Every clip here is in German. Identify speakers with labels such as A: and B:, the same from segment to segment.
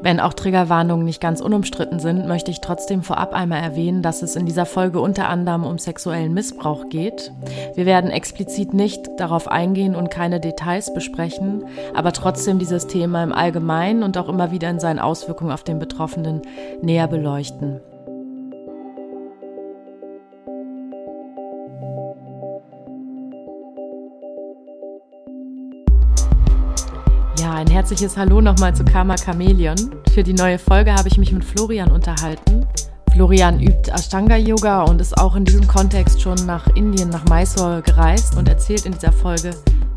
A: Wenn auch Triggerwarnungen nicht ganz unumstritten sind, möchte ich trotzdem vorab einmal erwähnen, dass es in dieser Folge unter anderem um sexuellen Missbrauch geht. Wir werden explizit nicht darauf eingehen und keine Details besprechen, aber trotzdem dieses Thema im Allgemeinen und auch immer wieder in seinen Auswirkungen auf den Betroffenen näher beleuchten. Herzliches Hallo nochmal zu Karma Chameleon. Für die neue Folge habe ich mich mit Florian unterhalten. Florian übt Ashtanga-Yoga und ist auch in diesem Kontext schon nach Indien, nach Mysore gereist und erzählt in dieser Folge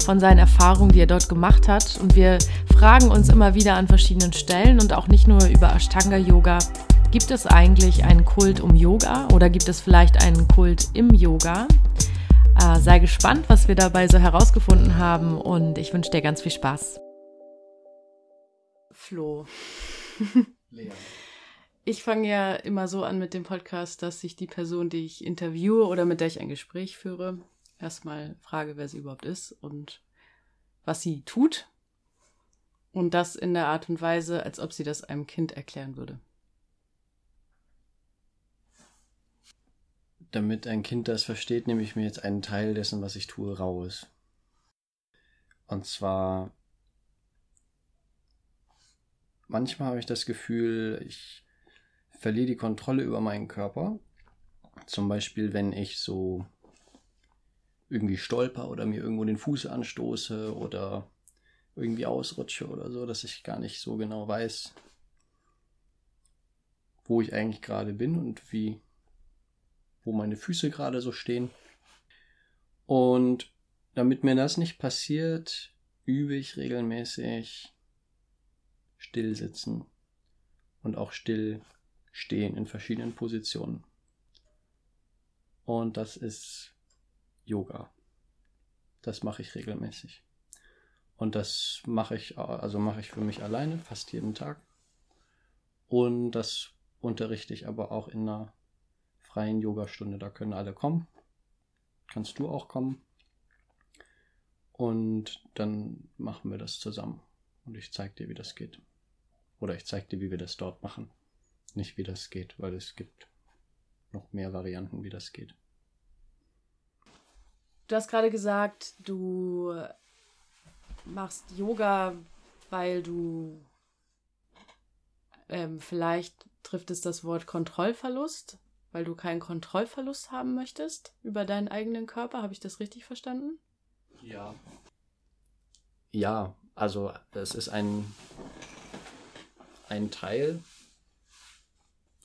A: von seinen Erfahrungen, die er dort gemacht hat. Und wir fragen uns immer wieder an verschiedenen Stellen und auch nicht nur über Ashtanga-Yoga. Gibt es eigentlich einen Kult um Yoga oder gibt es vielleicht einen Kult im Yoga? Äh, sei gespannt, was wir dabei so herausgefunden haben und ich wünsche dir ganz viel Spaß. Flo. Lea. Ich fange ja immer so an mit dem Podcast, dass ich die Person, die ich interviewe oder mit der ich ein Gespräch führe, erstmal frage, wer sie überhaupt ist und was sie tut. Und das in der Art und Weise, als ob sie das einem Kind erklären würde.
B: Damit ein Kind das versteht, nehme ich mir jetzt einen Teil dessen, was ich tue, raus. Und zwar manchmal habe ich das Gefühl, ich verliere die Kontrolle über meinen Körper. Zum Beispiel, wenn ich so irgendwie stolper oder mir irgendwo den Fuß anstoße oder irgendwie ausrutsche oder so, dass ich gar nicht so genau weiß, wo ich eigentlich gerade bin und wie, wo meine Füße gerade so stehen. Und damit mir das nicht passiert, übe ich regelmäßig still sitzen und auch still stehen in verschiedenen Positionen. Und das ist Yoga. Das mache ich regelmäßig. Und das mache ich, also mache ich für mich alleine, fast jeden Tag. Und das unterrichte ich aber auch in einer freien Yogastunde. Da können alle kommen. Kannst du auch kommen. Und dann machen wir das zusammen. Und ich zeige dir, wie das geht. Oder ich zeige dir, wie wir das dort machen. Nicht, wie das geht, weil es gibt noch mehr Varianten, wie das geht.
A: Du hast gerade gesagt, du machst Yoga, weil du ähm, vielleicht trifft es das Wort Kontrollverlust, weil du keinen Kontrollverlust haben möchtest über deinen eigenen Körper. Habe ich das richtig verstanden?
B: Ja. Ja, also es ist ein ein Teil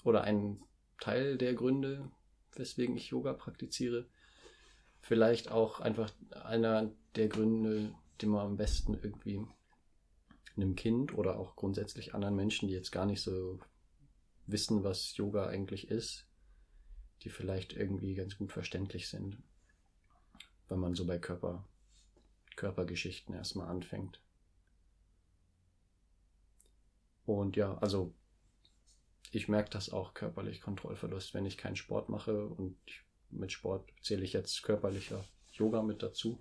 B: oder ein Teil der Gründe, weswegen ich Yoga praktiziere. Vielleicht auch einfach einer der Gründe, die man am besten irgendwie einem Kind oder auch grundsätzlich anderen Menschen, die jetzt gar nicht so wissen, was Yoga eigentlich ist, die vielleicht irgendwie ganz gut verständlich sind, wenn man so bei Körper, Körpergeschichten erstmal anfängt. Und ja, also ich merke das auch körperlich Kontrollverlust, wenn ich keinen Sport mache und mit Sport zähle ich jetzt körperlicher Yoga mit dazu.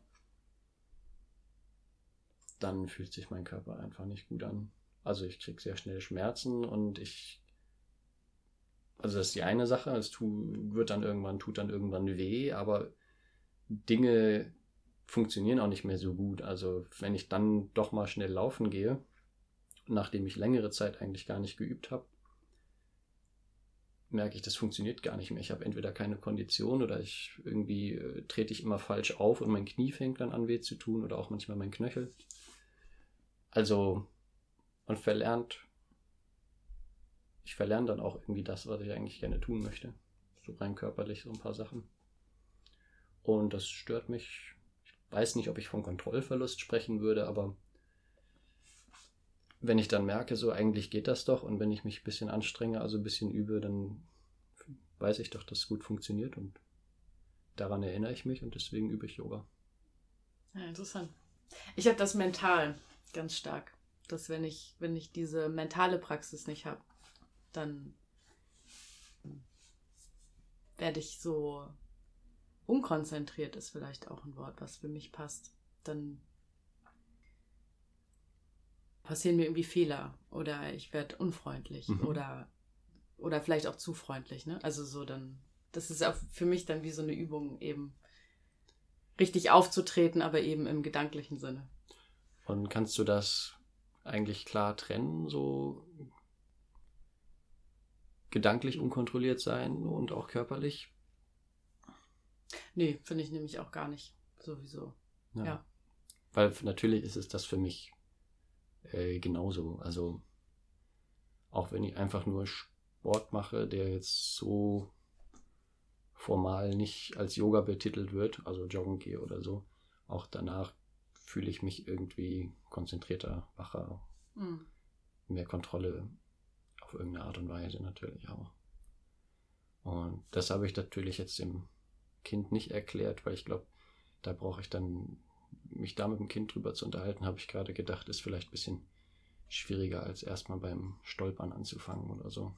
B: Dann fühlt sich mein Körper einfach nicht gut an. Also ich kriege sehr schnell Schmerzen und ich also das ist die eine Sache, es tu, wird dann irgendwann, tut dann irgendwann weh, aber Dinge funktionieren auch nicht mehr so gut. Also wenn ich dann doch mal schnell laufen gehe, nachdem ich längere Zeit eigentlich gar nicht geübt habe, merke ich, das funktioniert gar nicht mehr. Ich habe entweder keine Kondition oder ich irgendwie äh, trete ich immer falsch auf und mein Knie fängt dann an weh zu tun oder auch manchmal mein Knöchel. Also man verlernt, ich verlerne dann auch irgendwie das, was ich eigentlich gerne tun möchte. So rein körperlich so ein paar Sachen. Und das stört mich. Ich weiß nicht, ob ich von Kontrollverlust sprechen würde, aber wenn ich dann merke, so eigentlich geht das doch und wenn ich mich ein bisschen anstrenge, also ein bisschen übe, dann weiß ich doch, dass es gut funktioniert und daran erinnere ich mich und deswegen übe ich Yoga.
A: Ja, interessant. Ich habe das mental ganz stark, dass wenn ich, wenn ich diese mentale Praxis nicht habe, dann werde ich so unkonzentriert, ist vielleicht auch ein Wort, was für mich passt. Dann passieren mir irgendwie Fehler oder ich werde unfreundlich mhm. oder, oder vielleicht auch zu freundlich. Ne? Also so dann, das ist auch für mich dann wie so eine Übung, eben richtig aufzutreten, aber eben im gedanklichen Sinne.
B: Und kannst du das eigentlich klar trennen, so gedanklich unkontrolliert sein und auch körperlich?
A: Nee, finde ich nämlich auch gar nicht. Sowieso. Ja. ja.
B: Weil natürlich ist es das für mich äh, genauso. Also auch wenn ich einfach nur Sport mache, der jetzt so formal nicht als Yoga betitelt wird, also joggen gehe oder so, auch danach fühle ich mich irgendwie konzentrierter, wacher, mhm. mehr Kontrolle auf irgendeine Art und Weise natürlich auch. Und das habe ich natürlich jetzt dem Kind nicht erklärt, weil ich glaube, da brauche ich dann, mich da mit dem Kind drüber zu unterhalten, habe ich gerade gedacht, ist vielleicht ein bisschen schwieriger, als erstmal beim Stolpern anzufangen oder so.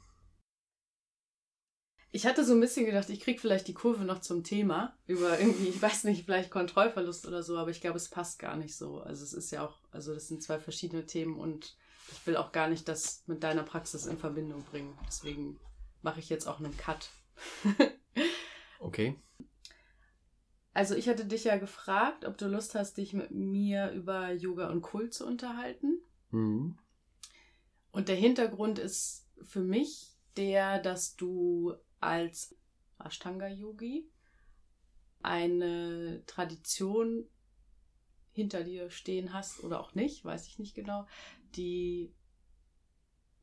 A: Ich hatte so ein bisschen gedacht, ich kriege vielleicht die Kurve noch zum Thema über irgendwie, ich weiß nicht, vielleicht Kontrollverlust oder so, aber ich glaube, es passt gar nicht so. Also es ist ja auch, also das sind zwei verschiedene Themen und ich will auch gar nicht das mit deiner Praxis in Verbindung bringen. Deswegen mache ich jetzt auch einen Cut.
B: okay.
A: Also ich hatte dich ja gefragt, ob du Lust hast, dich mit mir über Yoga und Kult zu unterhalten. Mhm. Und der Hintergrund ist für mich der, dass du als Ashtanga-Yogi eine Tradition hinter dir stehen hast oder auch nicht, weiß ich nicht genau, die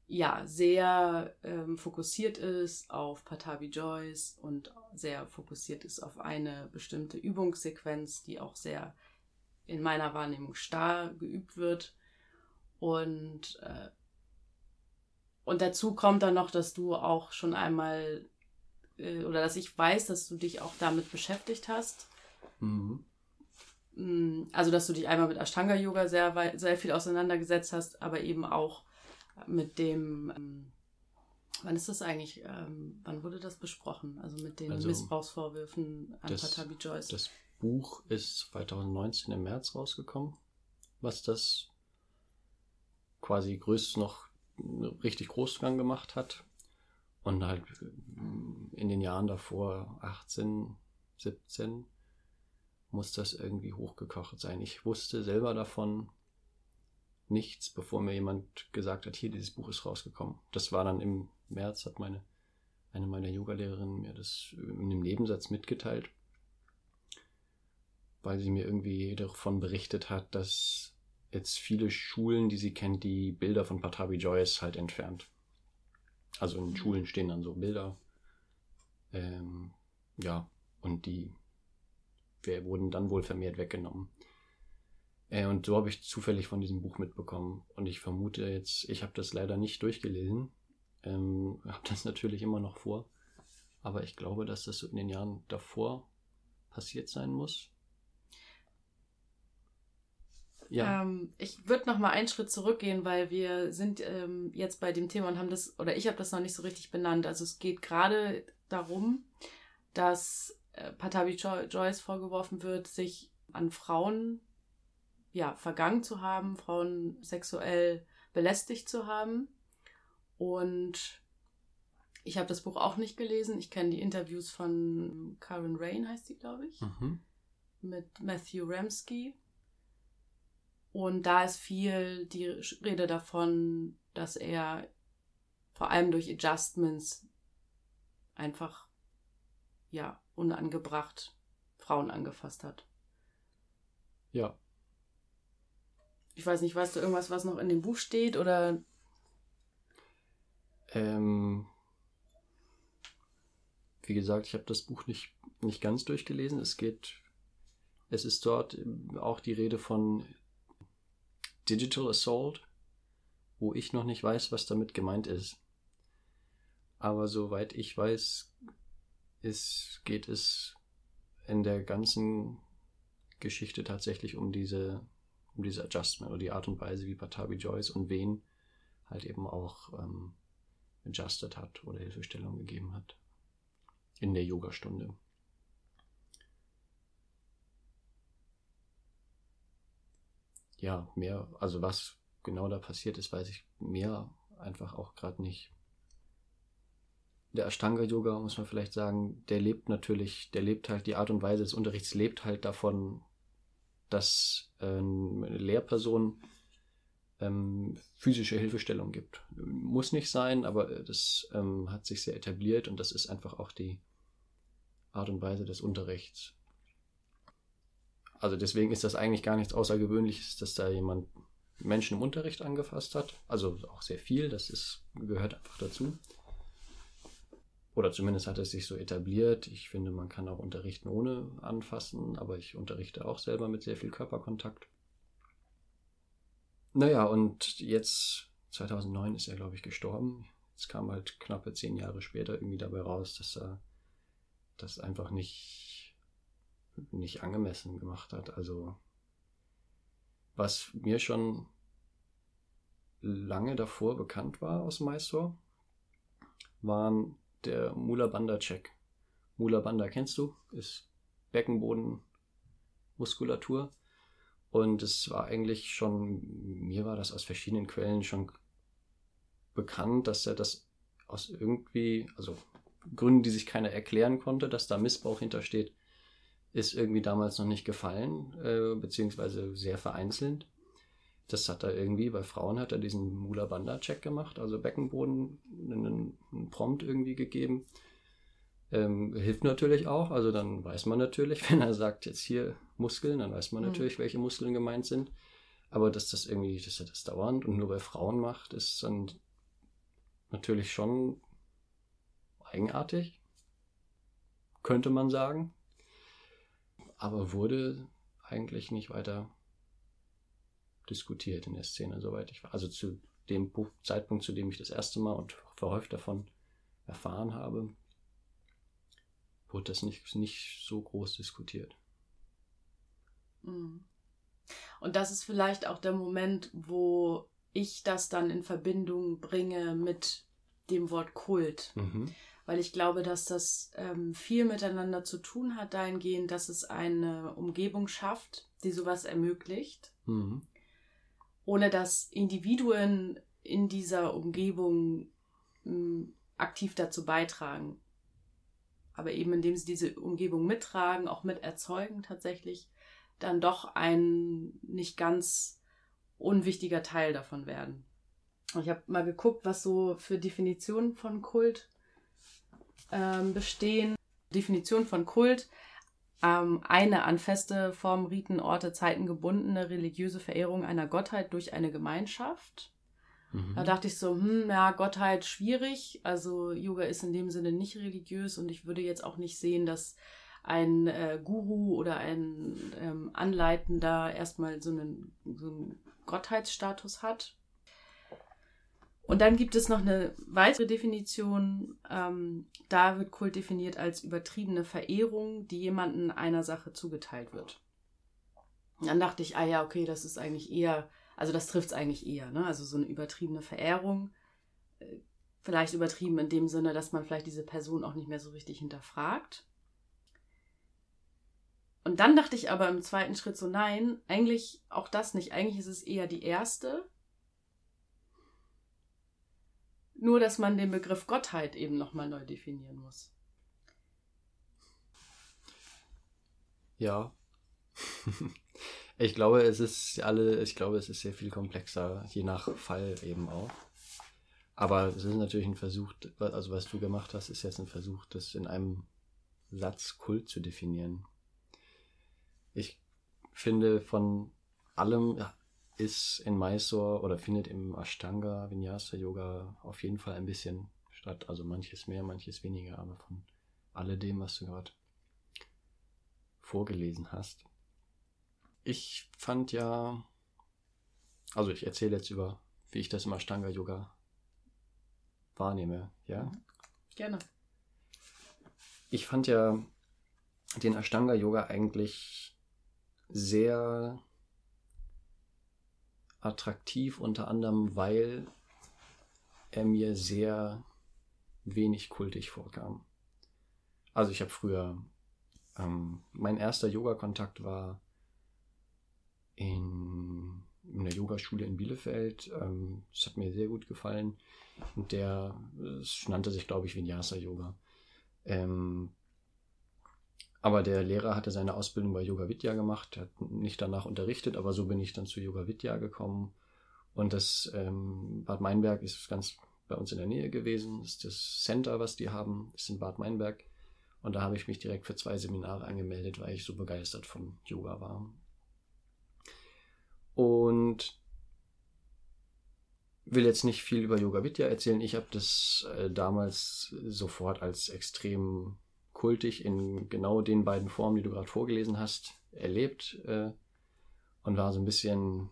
A: ja sehr ähm, fokussiert ist auf Patavi Joyce und sehr fokussiert ist auf eine bestimmte Übungssequenz, die auch sehr in meiner Wahrnehmung starr geübt wird. Und, äh, und dazu kommt dann noch, dass du auch schon einmal äh, oder dass ich weiß, dass du dich auch damit beschäftigt hast. Mhm. Mm, also, dass du dich einmal mit Ashtanga-Yoga sehr, sehr viel auseinandergesetzt hast, aber eben auch mit dem, ähm, wann ist das eigentlich, ähm, wann wurde das besprochen? Also mit den also Missbrauchsvorwürfen an
B: das,
A: Patabi Joyce.
B: Das Buch ist 2019 im März rausgekommen, was das quasi größtes noch richtig Großgang gemacht hat. Und halt in den Jahren davor, 18, 17, muss das irgendwie hochgekocht sein. Ich wusste selber davon nichts, bevor mir jemand gesagt hat, hier, dieses Buch ist rausgekommen. Das war dann im März, hat meine, eine meiner Yogalehrerinnen mir das in einem Nebensatz mitgeteilt, weil sie mir irgendwie davon berichtet hat, dass jetzt viele Schulen, die sie kennt, die Bilder von Patabi Joyce halt entfernt. Also in Schulen stehen dann so Bilder. Ähm, ja, und die wurden dann wohl vermehrt weggenommen. Äh, und so habe ich zufällig von diesem Buch mitbekommen. Und ich vermute jetzt, ich habe das leider nicht durchgelesen. Ähm, habe das natürlich immer noch vor. Aber ich glaube, dass das so in den Jahren davor passiert sein muss.
A: Ja. Ähm, ich würde noch mal einen Schritt zurückgehen, weil wir sind ähm, jetzt bei dem Thema und haben das, oder ich habe das noch nicht so richtig benannt. Also es geht gerade darum, dass äh, Patabi Joyce vorgeworfen wird, sich an Frauen ja, vergangen zu haben, Frauen sexuell belästigt zu haben. Und ich habe das Buch auch nicht gelesen. Ich kenne die Interviews von Karen Rain, heißt sie, glaube ich, mhm. mit Matthew Ramsky. Und da ist viel die Rede davon, dass er vor allem durch Adjustments einfach, ja, unangebracht Frauen angefasst hat.
B: Ja.
A: Ich weiß nicht, weißt du irgendwas, was noch in dem Buch steht oder?
B: Ähm, wie gesagt, ich habe das Buch nicht, nicht ganz durchgelesen. Es geht, es ist dort auch die Rede von Digital Assault, wo ich noch nicht weiß, was damit gemeint ist. Aber soweit ich weiß, ist, geht es in der ganzen Geschichte tatsächlich um diese um diese Adjustment oder die Art und Weise, wie Patabi Joyce und wen halt eben auch ähm, adjusted hat oder Hilfestellung gegeben hat in der Yogastunde. Ja, mehr, also was genau da passiert ist, weiß ich mir einfach auch gerade nicht. Der Ashtanga-Yoga, muss man vielleicht sagen, der lebt natürlich, der lebt halt, die Art und Weise des Unterrichts lebt halt davon, dass äh, eine Lehrperson ähm, physische Hilfestellung gibt. Muss nicht sein, aber das ähm, hat sich sehr etabliert und das ist einfach auch die Art und Weise des Unterrichts. Also deswegen ist das eigentlich gar nichts Außergewöhnliches, dass da jemand Menschen im Unterricht angefasst hat. Also auch sehr viel, das ist, gehört einfach dazu. Oder zumindest hat es sich so etabliert. Ich finde, man kann auch unterrichten ohne anfassen, aber ich unterrichte auch selber mit sehr viel Körperkontakt. Naja, und jetzt, 2009 ist er, glaube ich, gestorben. Es kam halt knappe zehn Jahre später irgendwie dabei raus, dass er das einfach nicht, nicht angemessen gemacht hat. Also, was mir schon lange davor bekannt war aus Mysore, waren der Mula Bandha Check. Mula Bandha kennst du? Ist Beckenbodenmuskulatur. Und es war eigentlich schon, mir war das aus verschiedenen Quellen schon bekannt, dass er das aus irgendwie, also Gründen, die sich keiner erklären konnte, dass da Missbrauch hintersteht, ist irgendwie damals noch nicht gefallen, äh, beziehungsweise sehr vereinzelt. Das hat er irgendwie, bei Frauen hat er diesen Mula Bandha Check gemacht, also Beckenboden, einen, einen Prompt irgendwie gegeben. Ähm, hilft natürlich auch, also dann weiß man natürlich, wenn er sagt, jetzt hier Muskeln, dann weiß man mhm. natürlich, welche Muskeln gemeint sind. Aber dass das irgendwie, dass er das dauernd und nur bei Frauen macht, ist dann natürlich schon eigenartig, könnte man sagen. Aber wurde eigentlich nicht weiter diskutiert in der Szene, soweit ich war. Also zu dem Zeitpunkt, zu dem ich das erste Mal und verhäuft davon erfahren habe, wurde das nicht, nicht so groß diskutiert.
A: Mhm. Und das ist vielleicht auch der Moment, wo ich das dann in Verbindung bringe mit dem Wort Kult. Mhm. Weil ich glaube, dass das ähm, viel miteinander zu tun hat, dahingehend, dass es eine Umgebung schafft, die sowas ermöglicht, mhm. Ohne dass Individuen in dieser Umgebung mh, hm, aktiv dazu beitragen aber eben indem sie diese Umgebung mittragen, auch mit erzeugen tatsächlich, dann doch ein nicht ganz unwichtiger Teil davon werden. Ich habe mal geguckt, was so für Definitionen von Kult ähm, bestehen. Definition von Kult. Ähm, eine an feste Formen, Riten, Orte, Zeiten gebundene religiöse Verehrung einer Gottheit durch eine Gemeinschaft. Mhm. Da dachte ich so, hm, ja, Gottheit schwierig. Also Yoga ist in dem Sinne nicht religiös und ich würde jetzt auch nicht sehen, dass ein äh, Guru oder ein ähm, Anleitender erstmal so einen, so einen Gottheitsstatus hat. Und dann gibt es noch eine weitere Definition. Ähm, da wird Kult definiert als übertriebene Verehrung, die jemandem einer Sache zugeteilt wird. dann dachte ich, ah ja, okay, das ist eigentlich eher also das trifft es eigentlich eher, ne? Also so eine übertriebene Verehrung. Äh, vielleicht übertrieben in dem Sinne, dass man vielleicht diese Person auch nicht mehr so richtig hinterfragt. Und dann dachte ich aber im zweiten Schritt so, nein, eigentlich auch das nicht. Eigentlich ist es eher die erste. Nur, dass man den Begriff Gottheit eben nochmal neu definieren muss.
B: Ja. Ich glaube, es ist alle, ich glaube, es ist sehr viel komplexer, je nach Fall eben auch. Aber es ist natürlich ein Versuch, also was du gemacht hast, ist jetzt ein Versuch, das in einem Satz Kult zu definieren. Ich finde, von allem ist in Mysore oder findet im Ashtanga Vinyasa Yoga auf jeden Fall ein bisschen statt. Also manches mehr, manches weniger, aber von alledem, was du gerade vorgelesen hast, ich fand ja, also ich erzähle jetzt über, wie ich das im Ashtanga Yoga wahrnehme, ja? Mhm.
A: Gerne.
B: Ich fand ja den Ashtanga Yoga eigentlich sehr attraktiv, unter anderem, weil er mir sehr wenig kultig vorkam. Also ich habe früher, ähm, mein erster Yoga-Kontakt war in in der Yogaschule in Bielefeld. Ähm, das hat mir sehr gut gefallen. Und der es nannte sich, glaube ich, Vinyasa Yoga. Ähm, aber der Lehrer hatte seine Ausbildung bei Yoga Vidya gemacht, hat nicht danach unterrichtet, aber so bin ich dann zu Yoga Vidya gekommen. Und das ähm, Bad Meinberg ist ganz bei uns in der Nähe gewesen. Das ist das Center, was die haben, ist in Bad Meinberg. Und da habe ich mich direkt für zwei Seminare angemeldet, weil ich so begeistert von Yoga war. Und will jetzt nicht viel über Yoga Vidya erzählen. Ich habe das äh, damals sofort als extrem kultig in genau den beiden Formen, die du gerade vorgelesen hast, erlebt äh, und war so ein bisschen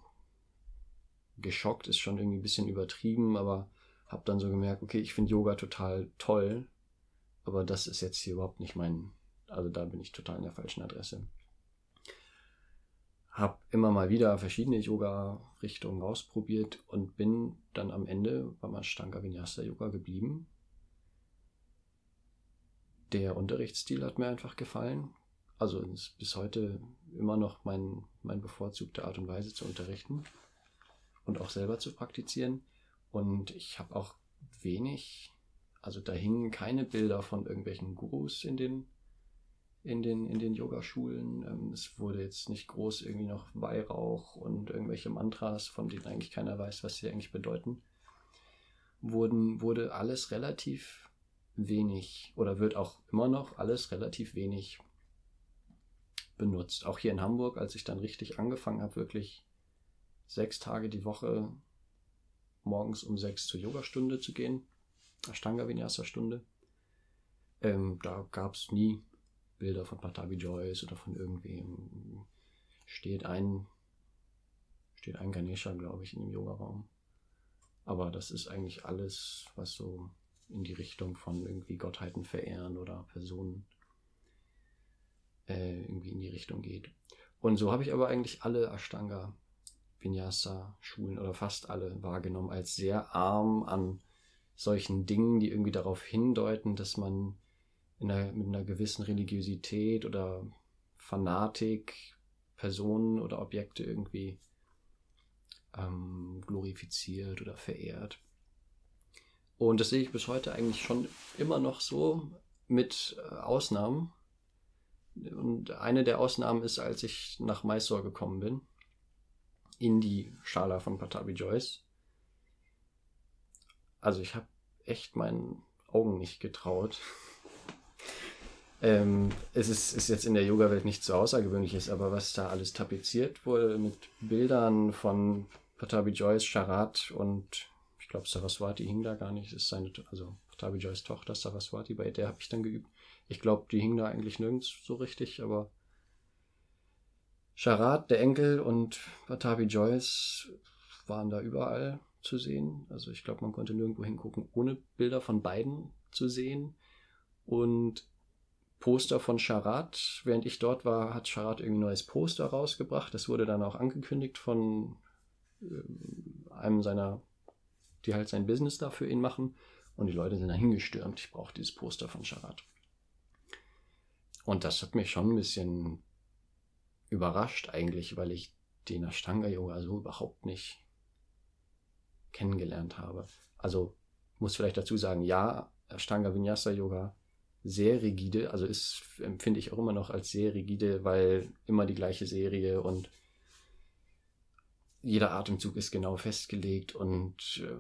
B: geschockt, ist schon irgendwie ein bisschen übertrieben, aber habe dann so gemerkt, okay, ich finde Yoga total toll, aber das ist jetzt hier überhaupt nicht mein, also da bin ich total in der falschen Adresse. Hab immer mal wieder verschiedene Yoga-Richtungen ausprobiert und bin dann am Ende beim Ashtanga Vinyasa Yoga geblieben. Der Unterrichtsstil hat mir einfach gefallen. Also ist bis heute immer noch mein, mein bevorzugte Art und Weise zu unterrichten und auch selber zu praktizieren. Und ich habe auch wenig, also da hingen keine Bilder von irgendwelchen Gurus in den, in den, in den Yogaschulen. Ähm, es wurde jetzt nicht groß irgendwie noch Weihrauch und irgendwelche Mantras, von denen eigentlich keiner weiß, was sie eigentlich bedeuten. Wurden, wurde alles relativ wenig oder wird auch immer noch alles relativ wenig benutzt. Auch hier in Hamburg, als ich dann richtig angefangen habe, wirklich sechs Tage die Woche morgens um sechs zur Yogastunde zu gehen, Ashtanga Vinyasa Stunde. Ähm, da gab es nie Bilder von Patabi Joyce oder von irgendwem. Steht ein, steht ein Ganesha, glaube ich, in dem Yogaraum. Aber das ist eigentlich alles, was so in die Richtung von irgendwie Gottheiten verehren oder Personen äh, irgendwie in die Richtung geht. Und so habe ich aber eigentlich alle Ashtanga Vinyasa-Schulen oder fast alle wahrgenommen als sehr arm an solchen Dingen, die irgendwie darauf hindeuten, dass man einer, mit einer gewissen Religiosität oder Fanatik Personen oder Objekte irgendwie ähm, glorifiziert oder verehrt. Und das sehe ich bis heute eigentlich schon immer noch so mit äh, Ausnahmen. Und eine der Ausnahmen ist, als ich nach Mysore gekommen bin in die Schala von Patabi Joyce. Also ich habe echt meinen Augen nicht getraut. ähm, es ist, ist, jetzt in der Yoga-Welt nichts so Außergewöhnliches, aber was da alles tapeziert wurde mit Bildern von Patabi Joyce, Charat und glaube Saraswati hing da gar nicht. Ist seine, also Patabi Joyce Tochter Saraswati, bei der habe ich dann geübt. Ich glaube, die hing da eigentlich nirgends so richtig, aber Charat, der Enkel und Batavi Joyce waren da überall zu sehen. Also ich glaube, man konnte nirgendwo hingucken, ohne Bilder von beiden zu sehen. Und Poster von Charat. Während ich dort war, hat Charat irgendwie ein neues Poster rausgebracht. Das wurde dann auch angekündigt von äh, einem seiner, die halt sein Business da für ihn machen. Und die Leute sind da hingestürmt. Ich brauche dieses Poster von Charat. Und das hat mich schon ein bisschen überrascht eigentlich, weil ich den Ashtanga Yoga so überhaupt nicht kennengelernt habe. Also muss vielleicht dazu sagen, ja, Ashtanga Vinyasa Yoga sehr rigide, also ist empfinde ich auch immer noch als sehr rigide, weil immer die gleiche Serie und jeder Atemzug ist genau festgelegt und äh,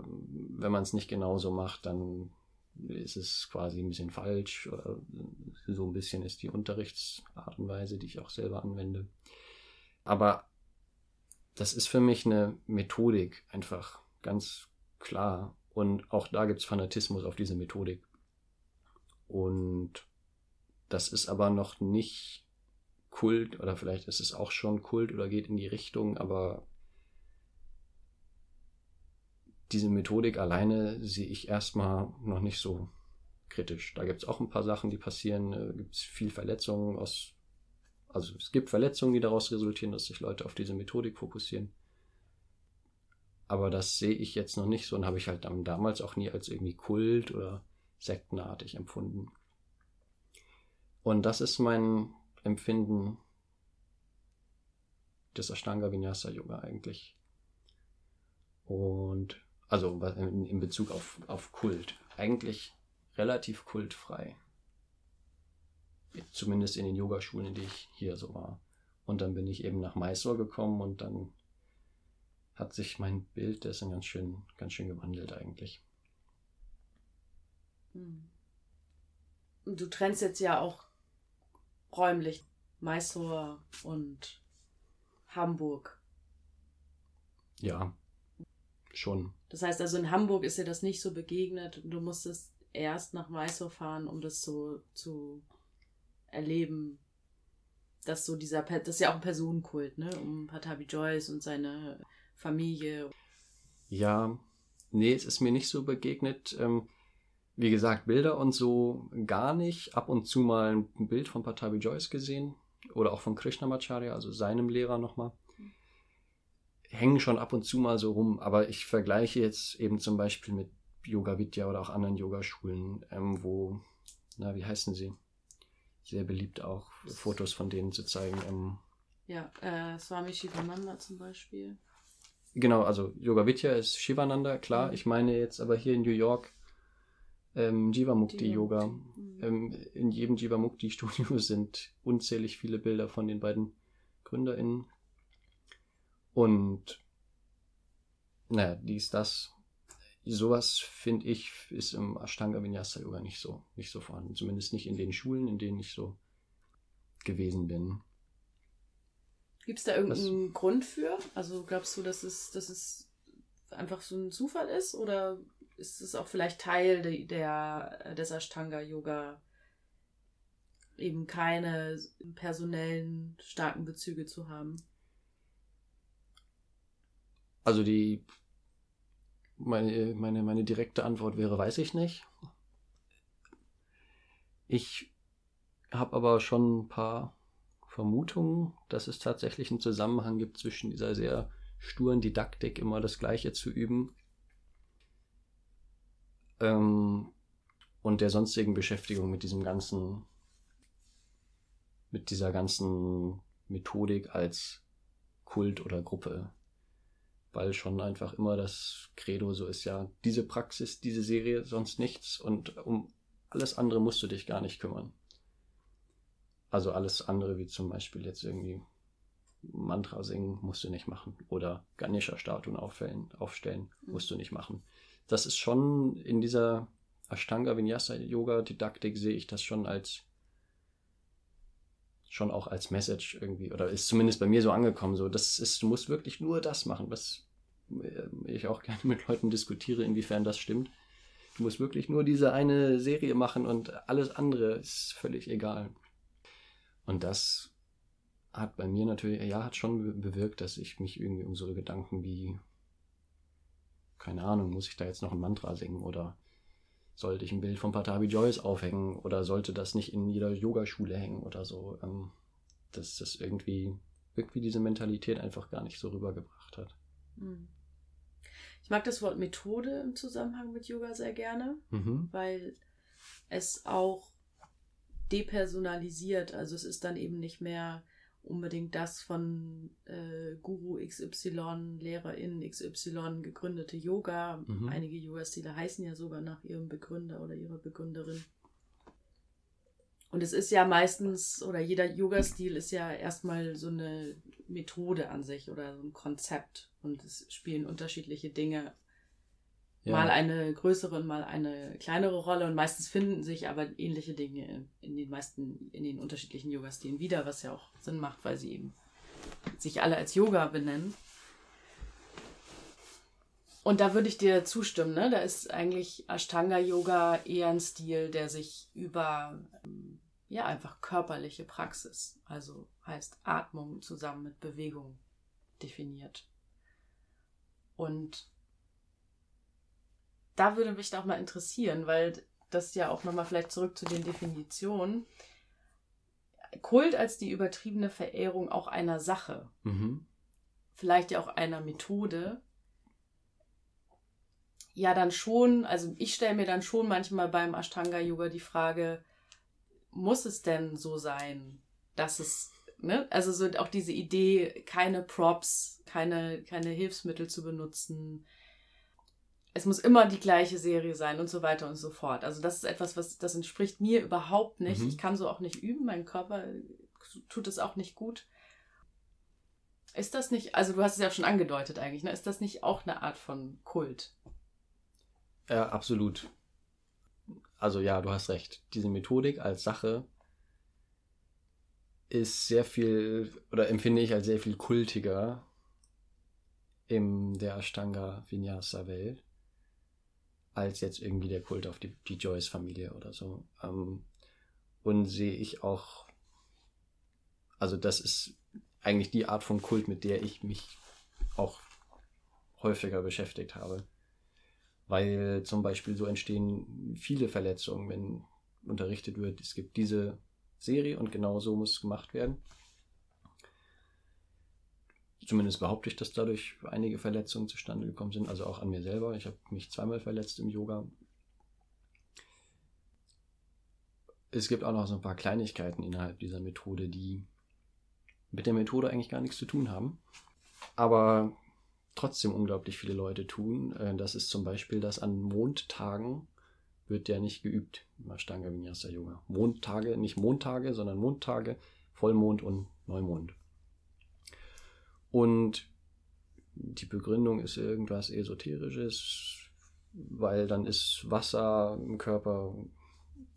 B: wenn man es nicht genauso macht, dann ist es quasi ein bisschen falsch. Oder so ein bisschen ist die Unterrichtsart und Weise, die ich auch selber anwende. Aber das ist für mich eine Methodik einfach ganz klar. Und auch da gibt es Fanatismus auf diese Methodik. Und das ist aber noch nicht Kult, oder vielleicht ist es auch schon Kult oder geht in die Richtung, aber diese Methodik alleine sehe ich erstmal noch nicht so kritisch. Da gibt es auch ein paar Sachen, die passieren. Da gibt es viel Verletzungen aus. Also es gibt Verletzungen, die daraus resultieren, dass sich Leute auf diese Methodik fokussieren. Aber das sehe ich jetzt noch nicht so und habe ich halt damals auch nie als irgendwie Kult oder sektenartig empfunden. Und das ist mein Empfinden des Ashtanga Vinyasa Yoga eigentlich. Und also in, in Bezug auf, auf Kult. Eigentlich relativ kultfrei. Zumindest in den Yogaschulen, in denen ich hier so war. Und dann bin ich eben nach Mysore gekommen und dann hat sich mein Bild dessen ganz schön, ganz schön gewandelt eigentlich.
A: Hm. Du trennst jetzt ja auch räumlich Mysore und Hamburg.
B: Ja, schon.
A: Das heißt also in Hamburg ist dir das nicht so begegnet und du musstest erst nach Mysore fahren, um das so zu erleben, dass so dieser, das ist ja auch ein Personenkult, ne, um Patabi Joyce und seine Familie.
B: Ja, nee, es ist mir nicht so begegnet. Ähm, wie gesagt, Bilder und so gar nicht. Ab und zu mal ein Bild von Patabi Joyce gesehen oder auch von Krishnamacharya, also seinem Lehrer nochmal. Hängen schon ab und zu mal so rum, aber ich vergleiche jetzt eben zum Beispiel mit Yoga Vidya oder auch anderen Yogaschulen, ähm, wo, na, wie heißen sie? Sehr beliebt auch, Fotos von denen zu zeigen. Ähm,
A: ja, äh, Swami Shivananda zum Beispiel.
B: Genau, also Yoga Vidya ist Shivananda, klar. Mhm. Ich meine jetzt aber hier in New York ähm, Jivamukti Yoga. Mhm. Ähm, in jedem Jivamukti Studio sind unzählig viele Bilder von den beiden GründerInnen. Und naja, dies, das. Sowas finde ich ist im Ashtanga Vinyasa Yoga nicht so, nicht so vorhanden. Zumindest nicht in den Schulen, in denen ich so gewesen bin.
A: Gibt es da irgendeinen Was? Grund für? Also glaubst du, dass es, dass es einfach so ein Zufall ist? Oder ist es auch vielleicht Teil de, der, des Ashtanga-Yoga, eben keine personellen starken Bezüge zu haben?
B: Also die meine, meine, meine direkte Antwort wäre, weiß ich nicht. Ich habe aber schon ein paar Vermutungen, dass es tatsächlich einen Zusammenhang gibt zwischen dieser sehr sturen Didaktik, immer das Gleiche zu üben, ähm, und der sonstigen Beschäftigung mit diesem ganzen, mit dieser ganzen Methodik als Kult oder Gruppe. Weil schon einfach immer das Credo so ist, ja, diese Praxis, diese Serie, sonst nichts und um alles andere musst du dich gar nicht kümmern. Also alles andere, wie zum Beispiel jetzt irgendwie Mantra singen, musst du nicht machen. Oder Ganesha-Statuen aufstellen, aufstellen mhm. musst du nicht machen. Das ist schon in dieser Ashtanga Vinyasa Yoga Didaktik sehe ich das schon als schon auch als Message irgendwie oder ist zumindest bei mir so angekommen so das ist du musst wirklich nur das machen was äh, ich auch gerne mit Leuten diskutiere inwiefern das stimmt. Du musst wirklich nur diese eine Serie machen und alles andere ist völlig egal. Und das hat bei mir natürlich, ja, hat schon bewirkt, dass ich mich irgendwie um so Gedanken wie, keine Ahnung, muss ich da jetzt noch ein Mantra singen oder sollte ich ein Bild von Patabi Joyce aufhängen oder sollte das nicht in jeder Yogaschule hängen oder so, ähm, dass das irgendwie, irgendwie diese Mentalität einfach gar nicht so rübergebracht hat. Hm.
A: Ich mag das Wort Methode im Zusammenhang mit Yoga sehr gerne, mhm. weil es auch depersonalisiert. Also es ist dann eben nicht mehr unbedingt das von äh, Guru XY, Lehrerin XY gegründete Yoga. Mhm. Einige Yoga-Stile heißen ja sogar nach ihrem Begründer oder ihrer Begründerin. Und es ist ja meistens, oder jeder Yoga-Stil ist ja erstmal so eine Methode an sich oder so ein Konzept. Und es spielen unterschiedliche Dinge ja. mal eine größere und mal eine kleinere Rolle und meistens finden sich aber ähnliche Dinge in, den meisten, in den unterschiedlichen Yoga-Stilen wieder, was ja auch Sinn macht, weil sie eben sich alle als Yoga benennen. Und da würde ich dir zustimmen, ne? Da ist eigentlich Ashtanga-Yoga eher ein Stil, der sich über ja einfach körperliche Praxis, also heißt Atmung zusammen mit Bewegung definiert. Und da würde mich auch mal interessieren, weil das ja auch nochmal vielleicht zurück zu den Definitionen. Kult als die übertriebene Verehrung auch einer Sache, mhm. vielleicht ja auch einer Methode, ja dann schon, also ich stelle mir dann schon manchmal beim Ashtanga-Yoga die Frage, muss es denn so sein, dass es, ne, also so auch diese Idee, keine Props, keine, keine Hilfsmittel zu benutzen, es muss immer die gleiche Serie sein und so weiter und so fort. Also das ist etwas, was das entspricht mir überhaupt nicht. Mhm. Ich kann so auch nicht üben, mein Körper tut es auch nicht gut. Ist das nicht, also du hast es ja schon angedeutet eigentlich, ne? Ist das nicht auch eine Art von Kult?
B: Ja, absolut. Also ja, du hast recht. Diese Methodik als Sache ist sehr viel, oder empfinde ich als sehr viel kultiger in der Ashtanga Vinyasa Welt als jetzt irgendwie der Kult auf die, die Joyce-Familie oder so. Ähm, und sehe ich auch, also das ist eigentlich die Art von Kult, mit der ich mich auch häufiger beschäftigt habe. Weil zum Beispiel so entstehen viele Verletzungen, wenn unterrichtet wird, es gibt diese Serie und genau so muss es gemacht werden. Zumindest behaupte ich, dass dadurch einige Verletzungen zustande gekommen sind, also auch an mir selber. Ich habe mich zweimal verletzt im Yoga. Es gibt auch noch so ein paar Kleinigkeiten innerhalb dieser Methode, die mit der Methode eigentlich gar nichts zu tun haben, aber trotzdem unglaublich viele Leute tun. Äh, das ist zum Beispiel, dass an Mondtagen wird ja nicht geübt Ashtanga Vinyasa Yoga. Mondtage, nicht Montage, sondern Mondtage, Vollmond und Neumond. Und die Begründung ist irgendwas Esoterisches, weil dann ist Wasser im Körper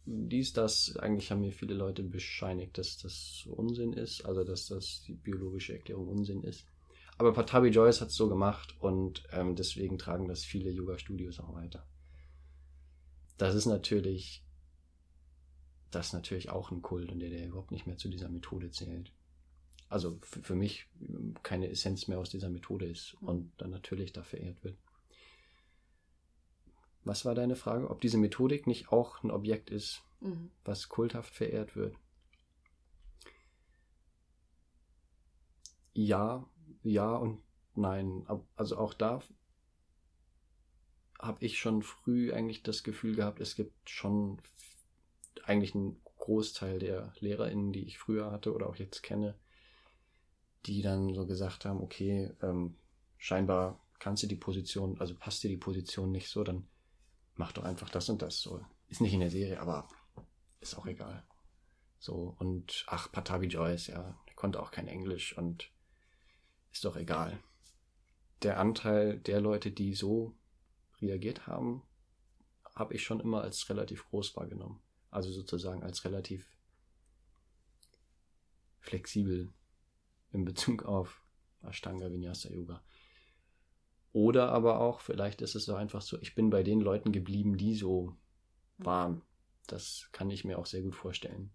B: dies, das. Eigentlich haben mir viele Leute bescheinigt, dass das Unsinn ist, also dass das die biologische Erklärung Unsinn ist. Aber Patabi Joyce hat es so gemacht und ähm, deswegen tragen das viele Yoga-Studios auch weiter. Das ist natürlich, das ist natürlich auch ein Kult und der, der überhaupt nicht mehr zu dieser Methode zählt also für, mich keine Essenz mehr aus dieser Methode ist und dann natürlich da verehrt wird. Was war deine Frage? Ob diese Methodik nicht auch ein Objekt ist, mhm. was kulthaft verehrt wird? Ja, ja und nein. Also auch da habe ich schon früh eigentlich das Gefühl gehabt, es gibt schon eigentlich einen Großteil der LehrerInnen, die ich früher hatte oder auch jetzt kenne, die dann so gesagt haben, okay, ähm, scheinbar kannst du die Position, also passt dir die Position nicht so, dann mach doch einfach das und das. So ist nicht in der Serie, aber ist auch egal. So und ach Patabi Joyce, ja, der konnte auch kein Englisch und ist doch egal. Der Anteil der Leute, die so reagiert haben, habe ich schon immer als relativ groß wahrgenommen. Also sozusagen als relativ flexibel in Bezug auf Ashtanga Vinyasa Yoga. Oder aber auch, vielleicht ist es so einfach so, ich bin bei den Leuten geblieben, die so waren. Das kann ich mir auch sehr gut vorstellen.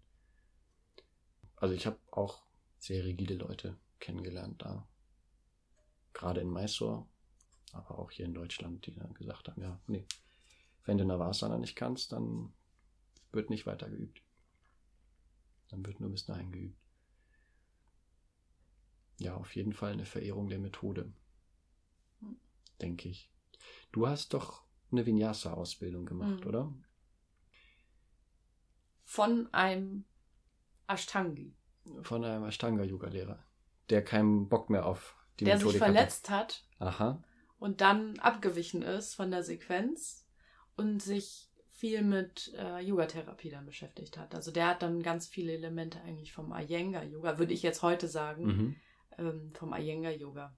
B: Also ich habe auch sehr rigide Leute kennengelernt da. Gerade in Mysore, aber auch hier in Deutschland, die dann gesagt haben, ja, nee, wenn du Navasana nicht kannst, dann wird nicht weiter geübt. Dann wird nur bis dahin geübt ja, auf jeden Fall eine Verehrung der Methode. Denke ich. Du hast doch eine Vinyasa-Ausbildung gemacht, mhm. oder?
A: Von einem Ashtangi.
B: Von einem Ashtanga-Yoga-Lehrer, der keinen Bock mehr auf
A: die der Methodik Der sich verletzt hatte. hat. Aha. Und dann abgewichen ist von der Sequenz und sich viel mit äh, Yoga-Therapie dann beschäftigt hat. Also der hat dann ganz viele Elemente eigentlich vom Iyengar-Yoga, würde ich jetzt heute sagen, mhm ähm, vom Iyengar-Yoga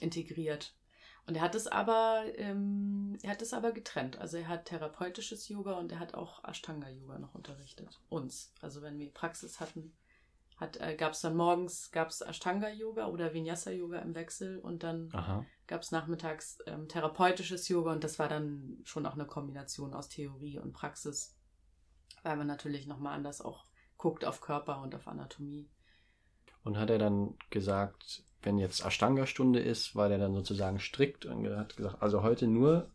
A: integriert. Und er hat es aber, ähm, er hat es aber getrennt. Also er hat therapeutisches Yoga und er hat auch Ashtanga-Yoga noch unterrichtet. Uns. Also wenn wir Praxis hatten, hat, äh, gab es dann morgens gab's Ashtanga-Yoga oder Vinyasa-Yoga im Wechsel und dann gab es nachmittags ähm, therapeutisches Yoga und das war dann schon auch eine Kombination aus Theorie und Praxis, weil man natürlich nochmal anders auch guckt auf Körper und auf Anatomie.
B: Und hat er dann gesagt, wenn jetzt Ashtanga-Stunde ist, war der dann sozusagen strikt und hat gesagt, also heute nur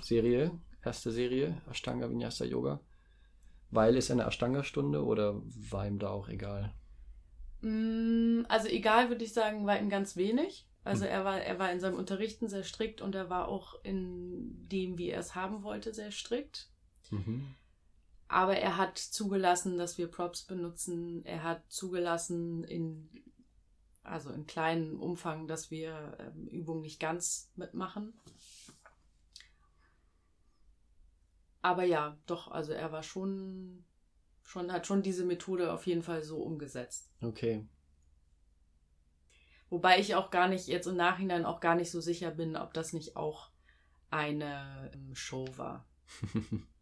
B: Serie, erste Serie, Ashtanga Vinyasa Yoga. Weil es eine Ashtanga-Stunde oder war ihm da auch egal?
A: Mm, also egal würde ich sagen, war ihm ganz wenig. Also hm. er war, er war in seinem Unterrichten sehr strikt und er war auch in dem, wie er es haben wollte, sehr strikt. Mhm. Aber er hat zugelassen, dass wir Props benutzen. Er hat zugelassen in, also in kleinem Umfang, dass wir ähm, Übungen nicht ganz mitmachen. aber ja, doch, also er war schon, schon, hat schon diese Methode auf jeden Fall so umgesetzt.
B: Okay.
A: Wobei ich auch gar nicht, jetzt im Nachhinein auch gar nicht so sicher bin, ob das nicht auch eine ähm, Show war.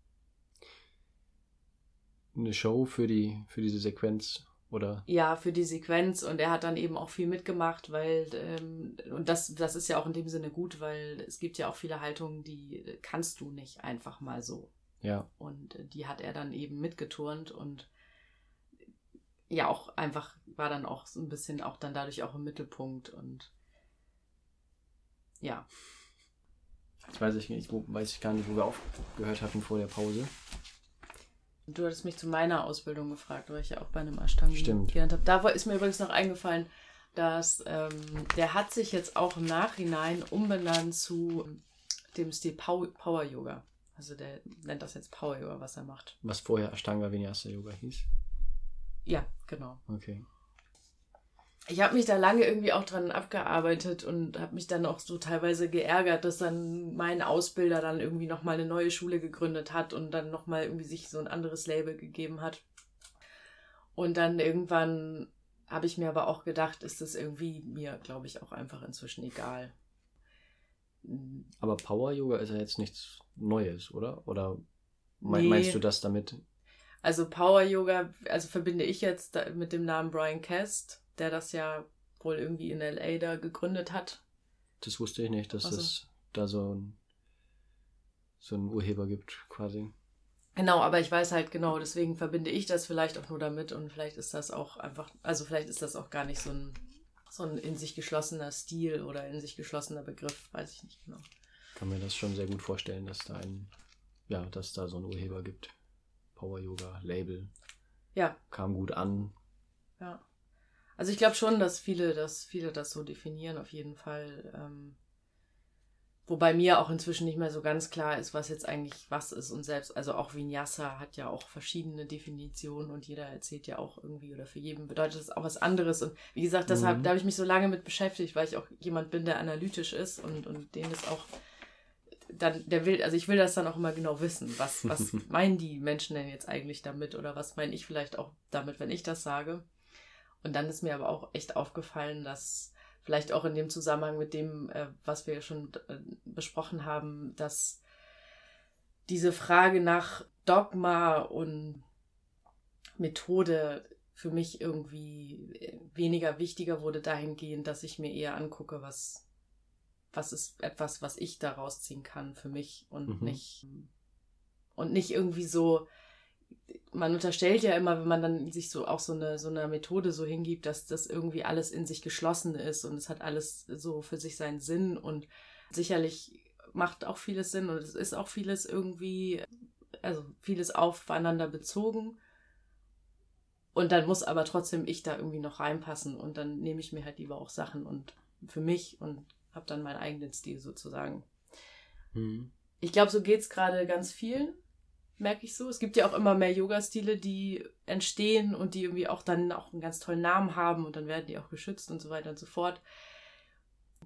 B: eine Show für die, für diese Sequenz oder?
A: Ja, für die Sequenz und er hat dann eben auch viel mitgemacht, weil, ähm, und das, das ist ja auch in dem Sinne gut, weil es gibt ja auch viele Haltungen, die kannst du nicht einfach mal so.
B: Ja.
A: Und die hat er dann eben mitgeturnt und ja, auch einfach war dann auch so ein bisschen auch dann dadurch auch im Mittelpunkt und ja.
B: Jetzt weiß ich nicht, weiß ich gar nicht, wo wir aufgehört hatten vor der Pause.
A: Du hattest mich zu meiner Ausbildung gefragt, weil ich ja auch bei einem Ashtanga gelernt habe. Da ist mir übrigens noch eingefallen, dass ähm, der hat sich jetzt auch im Nachhinein umbenannt zu dem Stil Power Yoga. Also der nennt das jetzt Power Yoga, was er macht.
B: Was vorher Ashtanga Vinyasa Yoga hieß?
A: Ja, genau.
B: Okay
A: ich habe mich da lange irgendwie auch dran abgearbeitet und habe mich dann auch so teilweise geärgert, dass dann mein Ausbilder dann irgendwie nochmal eine neue Schule gegründet hat und dann nochmal irgendwie sich so ein anderes Label gegeben hat. Und dann irgendwann habe ich mir aber auch gedacht, ist das irgendwie mir, glaube ich, auch einfach inzwischen egal.
B: Aber Power Yoga ist ja jetzt nichts Neues, oder? Oder nee. meinst du das damit?
A: Also Power Yoga, also verbinde ich jetzt mit dem Namen Brian Cast der das ja wohl irgendwie in LA da gegründet hat.
B: Das wusste ich nicht, dass also. es da so ein, so einen Urheber gibt, quasi.
A: Genau, aber ich weiß halt genau, deswegen verbinde ich das vielleicht auch nur damit und vielleicht ist das auch einfach, also vielleicht ist das auch gar nicht so ein, so ein in sich geschlossener Stil oder in sich geschlossener Begriff, weiß ich nicht genau.
B: Kann mir das schon sehr gut vorstellen, dass da ein, ja, dass da so ein Urheber gibt. Power Yoga, Label.
A: Ja.
B: Kam gut an.
A: Ja. Also ich glaube schon, dass viele das, viele das so definieren, auf jeden Fall. Ähm, wobei mir auch inzwischen nicht mehr so ganz klar ist, was jetzt eigentlich was ist. Und selbst, also auch Vinyasa hat ja auch verschiedene Definitionen und jeder erzählt ja auch irgendwie oder für jeden bedeutet das auch was anderes. Und wie gesagt, deshalb, mhm. da habe ich mich so lange mit beschäftigt, weil ich auch jemand bin, der analytisch ist und, und den ist auch dann, der will, also ich will das dann auch immer genau wissen. Was, was meinen die Menschen denn jetzt eigentlich damit oder was meine ich vielleicht auch damit, wenn ich das sage? Und dann ist mir aber auch echt aufgefallen, dass vielleicht auch in dem Zusammenhang mit dem, äh, was wir schon äh, besprochen haben, dass diese Frage nach Dogma und Methode für mich irgendwie weniger wichtiger wurde dahingehend, dass ich mir eher angucke, was, was ist etwas, was ich daraus ziehen kann für mich und mhm. nicht und nicht irgendwie so man unterstellt ja immer, wenn man dann sich so auch so eine, so eine Methode so hingibt, dass das irgendwie alles in sich geschlossen ist und es hat alles so für sich seinen Sinn und sicherlich macht auch vieles Sinn und es ist auch vieles irgendwie, also vieles aufeinander bezogen. Und dann muss aber trotzdem ich da irgendwie noch reinpassen und dann nehme ich mir halt lieber auch Sachen und für mich und habe dann meinen eigenen Stil sozusagen. Mhm. Ich glaube, so geht es gerade ganz vielen merke ich so. Es gibt ja auch immer mehr Yoga-Stile, die entstehen und die irgendwie auch dann auch einen ganz tollen Namen haben und dann werden die auch geschützt und so weiter und so fort.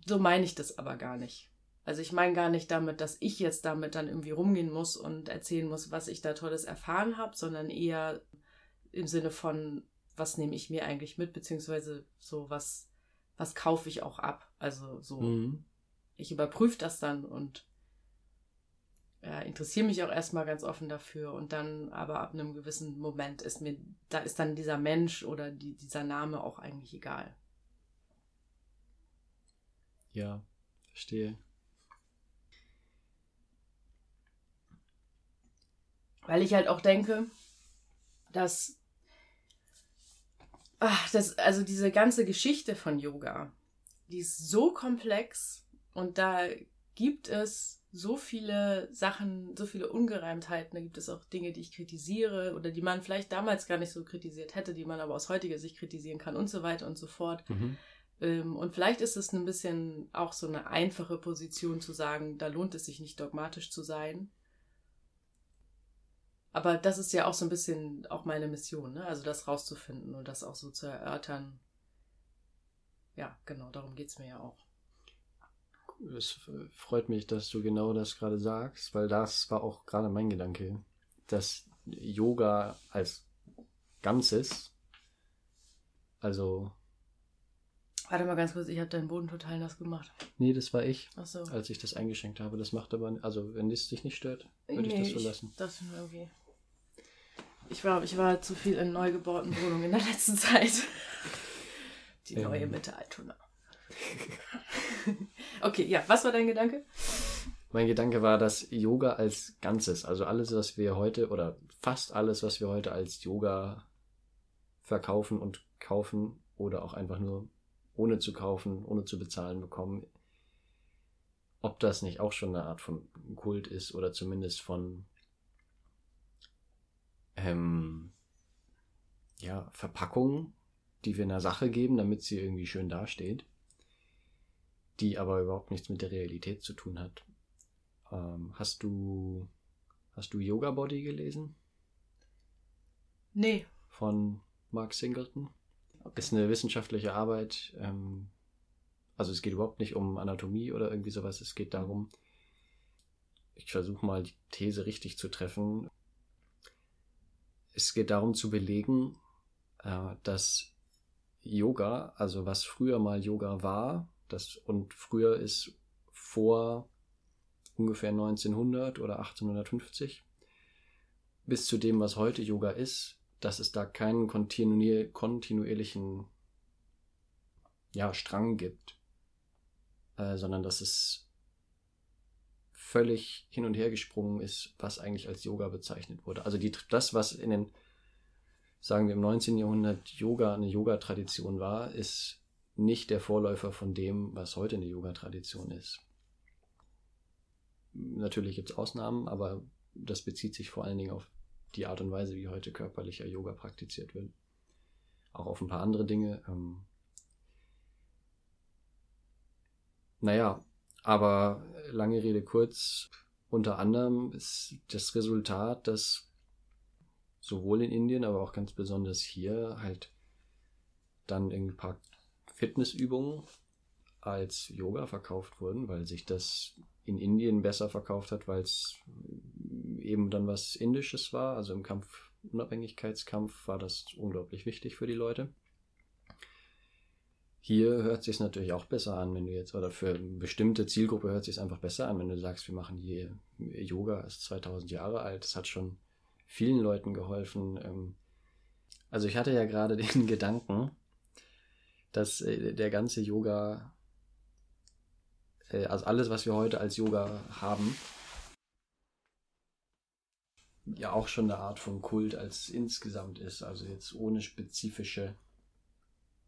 A: So meine ich das aber gar nicht. Also ich meine gar nicht damit, dass ich jetzt damit dann irgendwie rumgehen muss und erzählen muss, was ich da Tolles erfahren habe, sondern eher im Sinne von, was nehme ich mir eigentlich mit, beziehungsweise so, was, was kaufe ich auch ab. Also so, mhm. ich überprüfe das dann und äh, interessiere mich auch erstmal ganz offen dafür und dann aber ab einem gewissen Moment ist mir, da ist dann dieser Mensch oder die, dieser Name auch eigentlich egal.
B: Ja, verstehe.
A: Weil ich halt auch denke, dass, ach, das, also diese ganze Geschichte von Yoga, die ist so komplex und da gibt es so viele Sachen, so viele Ungereimtheiten. Da gibt es auch Dinge, die ich kritisiere oder die man vielleicht damals gar nicht so kritisiert hätte, die man aber aus heutiger Sicht kritisieren kann und so weiter und so fort. Mhm. Ähm, und vielleicht ist es ein bisschen auch so eine einfache Position zu sagen, da lohnt es sich nicht dogmatisch zu sein. Aber das ist ja auch so ein bisschen auch meine Mission, ne? also das rauszufinden und das auch so zu erörtern. Ja, genau, darum geht es mir ja auch.
B: Es freut mich, dass du genau das gerade sagst, weil das war auch gerade mein Gedanke, dass Yoga als Ganzes, also.
A: Warte mal ganz kurz, ich habe deinen Boden total nass gemacht.
B: Nee, das war ich,
A: Ach so.
B: als ich das eingeschenkt habe. Das macht aber, also wenn es dich nicht stört, würde
A: Nee,
B: ich das so lassen.
A: das finde ich okay. Ich war, ich war zu viel in neu gebauten Wohnungen in der letzten Zeit. Die
B: Ähm.
A: neue Mitte Altona. okay, ja, was war dein Gedanke?
B: Mein Gedanke war, dass Yoga als Ganzes, also alles, was wir heute oder fast alles, was wir heute als Yoga verkaufen und kaufen oder auch einfach nur ohne zu kaufen, ohne zu bezahlen bekommen, ob das nicht auch schon eine Art von Kult ist oder zumindest von ähm, ja, Verpackung, die wir einer Sache geben, damit sie irgendwie schön dasteht, die aber überhaupt nichts mit der Realität zu tun hat. Ähm, hast du hast du Yoga Body gelesen
A: Nee.
B: von Mark Singleton?
A: Okay.
B: Ist eine wissenschaftliche Arbeit. Ähm, also es geht überhaupt nicht um Anatomie oder irgendwie sowas. Es geht darum, ich versuche mal die These richtig zu treffen. Es geht darum zu belegen, äh, dass Yoga, also was früher mal Yoga war, das und früher ist vor ungefähr 1900 oder 1850 bis zu dem, was heute Yoga ist, dass es da keinen kontinu kontinuierlichen ja, Strang gibt, äh, sondern dass es völlig hin und her gesprungen ist, was eigentlich als Yoga bezeichnet wurde. Also die, das, was in den, sagen wir im 19. Jahrhundert Yoga eine Yoga-Tradition war, ist nicht der Vorläufer von dem, was heute eine Yoga-Tradition ist. Natürlich gibt es Ausnahmen, aber das bezieht sich vor allen Dingen auf die Art und Weise, wie heute körperlicher Yoga praktiziert wird. Auch auf ein paar andere Dinge. Ähm naja, aber lange Rede kurz, unter anderem ist das Resultat, dass sowohl in Indien, aber auch ganz besonders hier halt dann paar Fitnessübungen als Yoga verkauft wurden, weil sich das in Indien besser verkauft hat, weil es eben dann was Indisches war. Also im Kampf, Unabhängigkeitskampf war das unglaublich wichtig für die Leute. Hier hört sich natürlich auch besser an, wenn du jetzt, oder für eine bestimmte Zielgruppe hört sich einfach besser an, wenn du sagst, wir machen hier Yoga, ist 2000 Jahre alt, das hat schon vielen Leuten geholfen. Ähm, Also ich hatte ja gerade den Gedanken, dass äh, der ganze Yoga, äh, also alles, was wir heute als Yoga haben, ja auch schon eine Art von Kult als insgesamt ist. Also jetzt ohne spezifische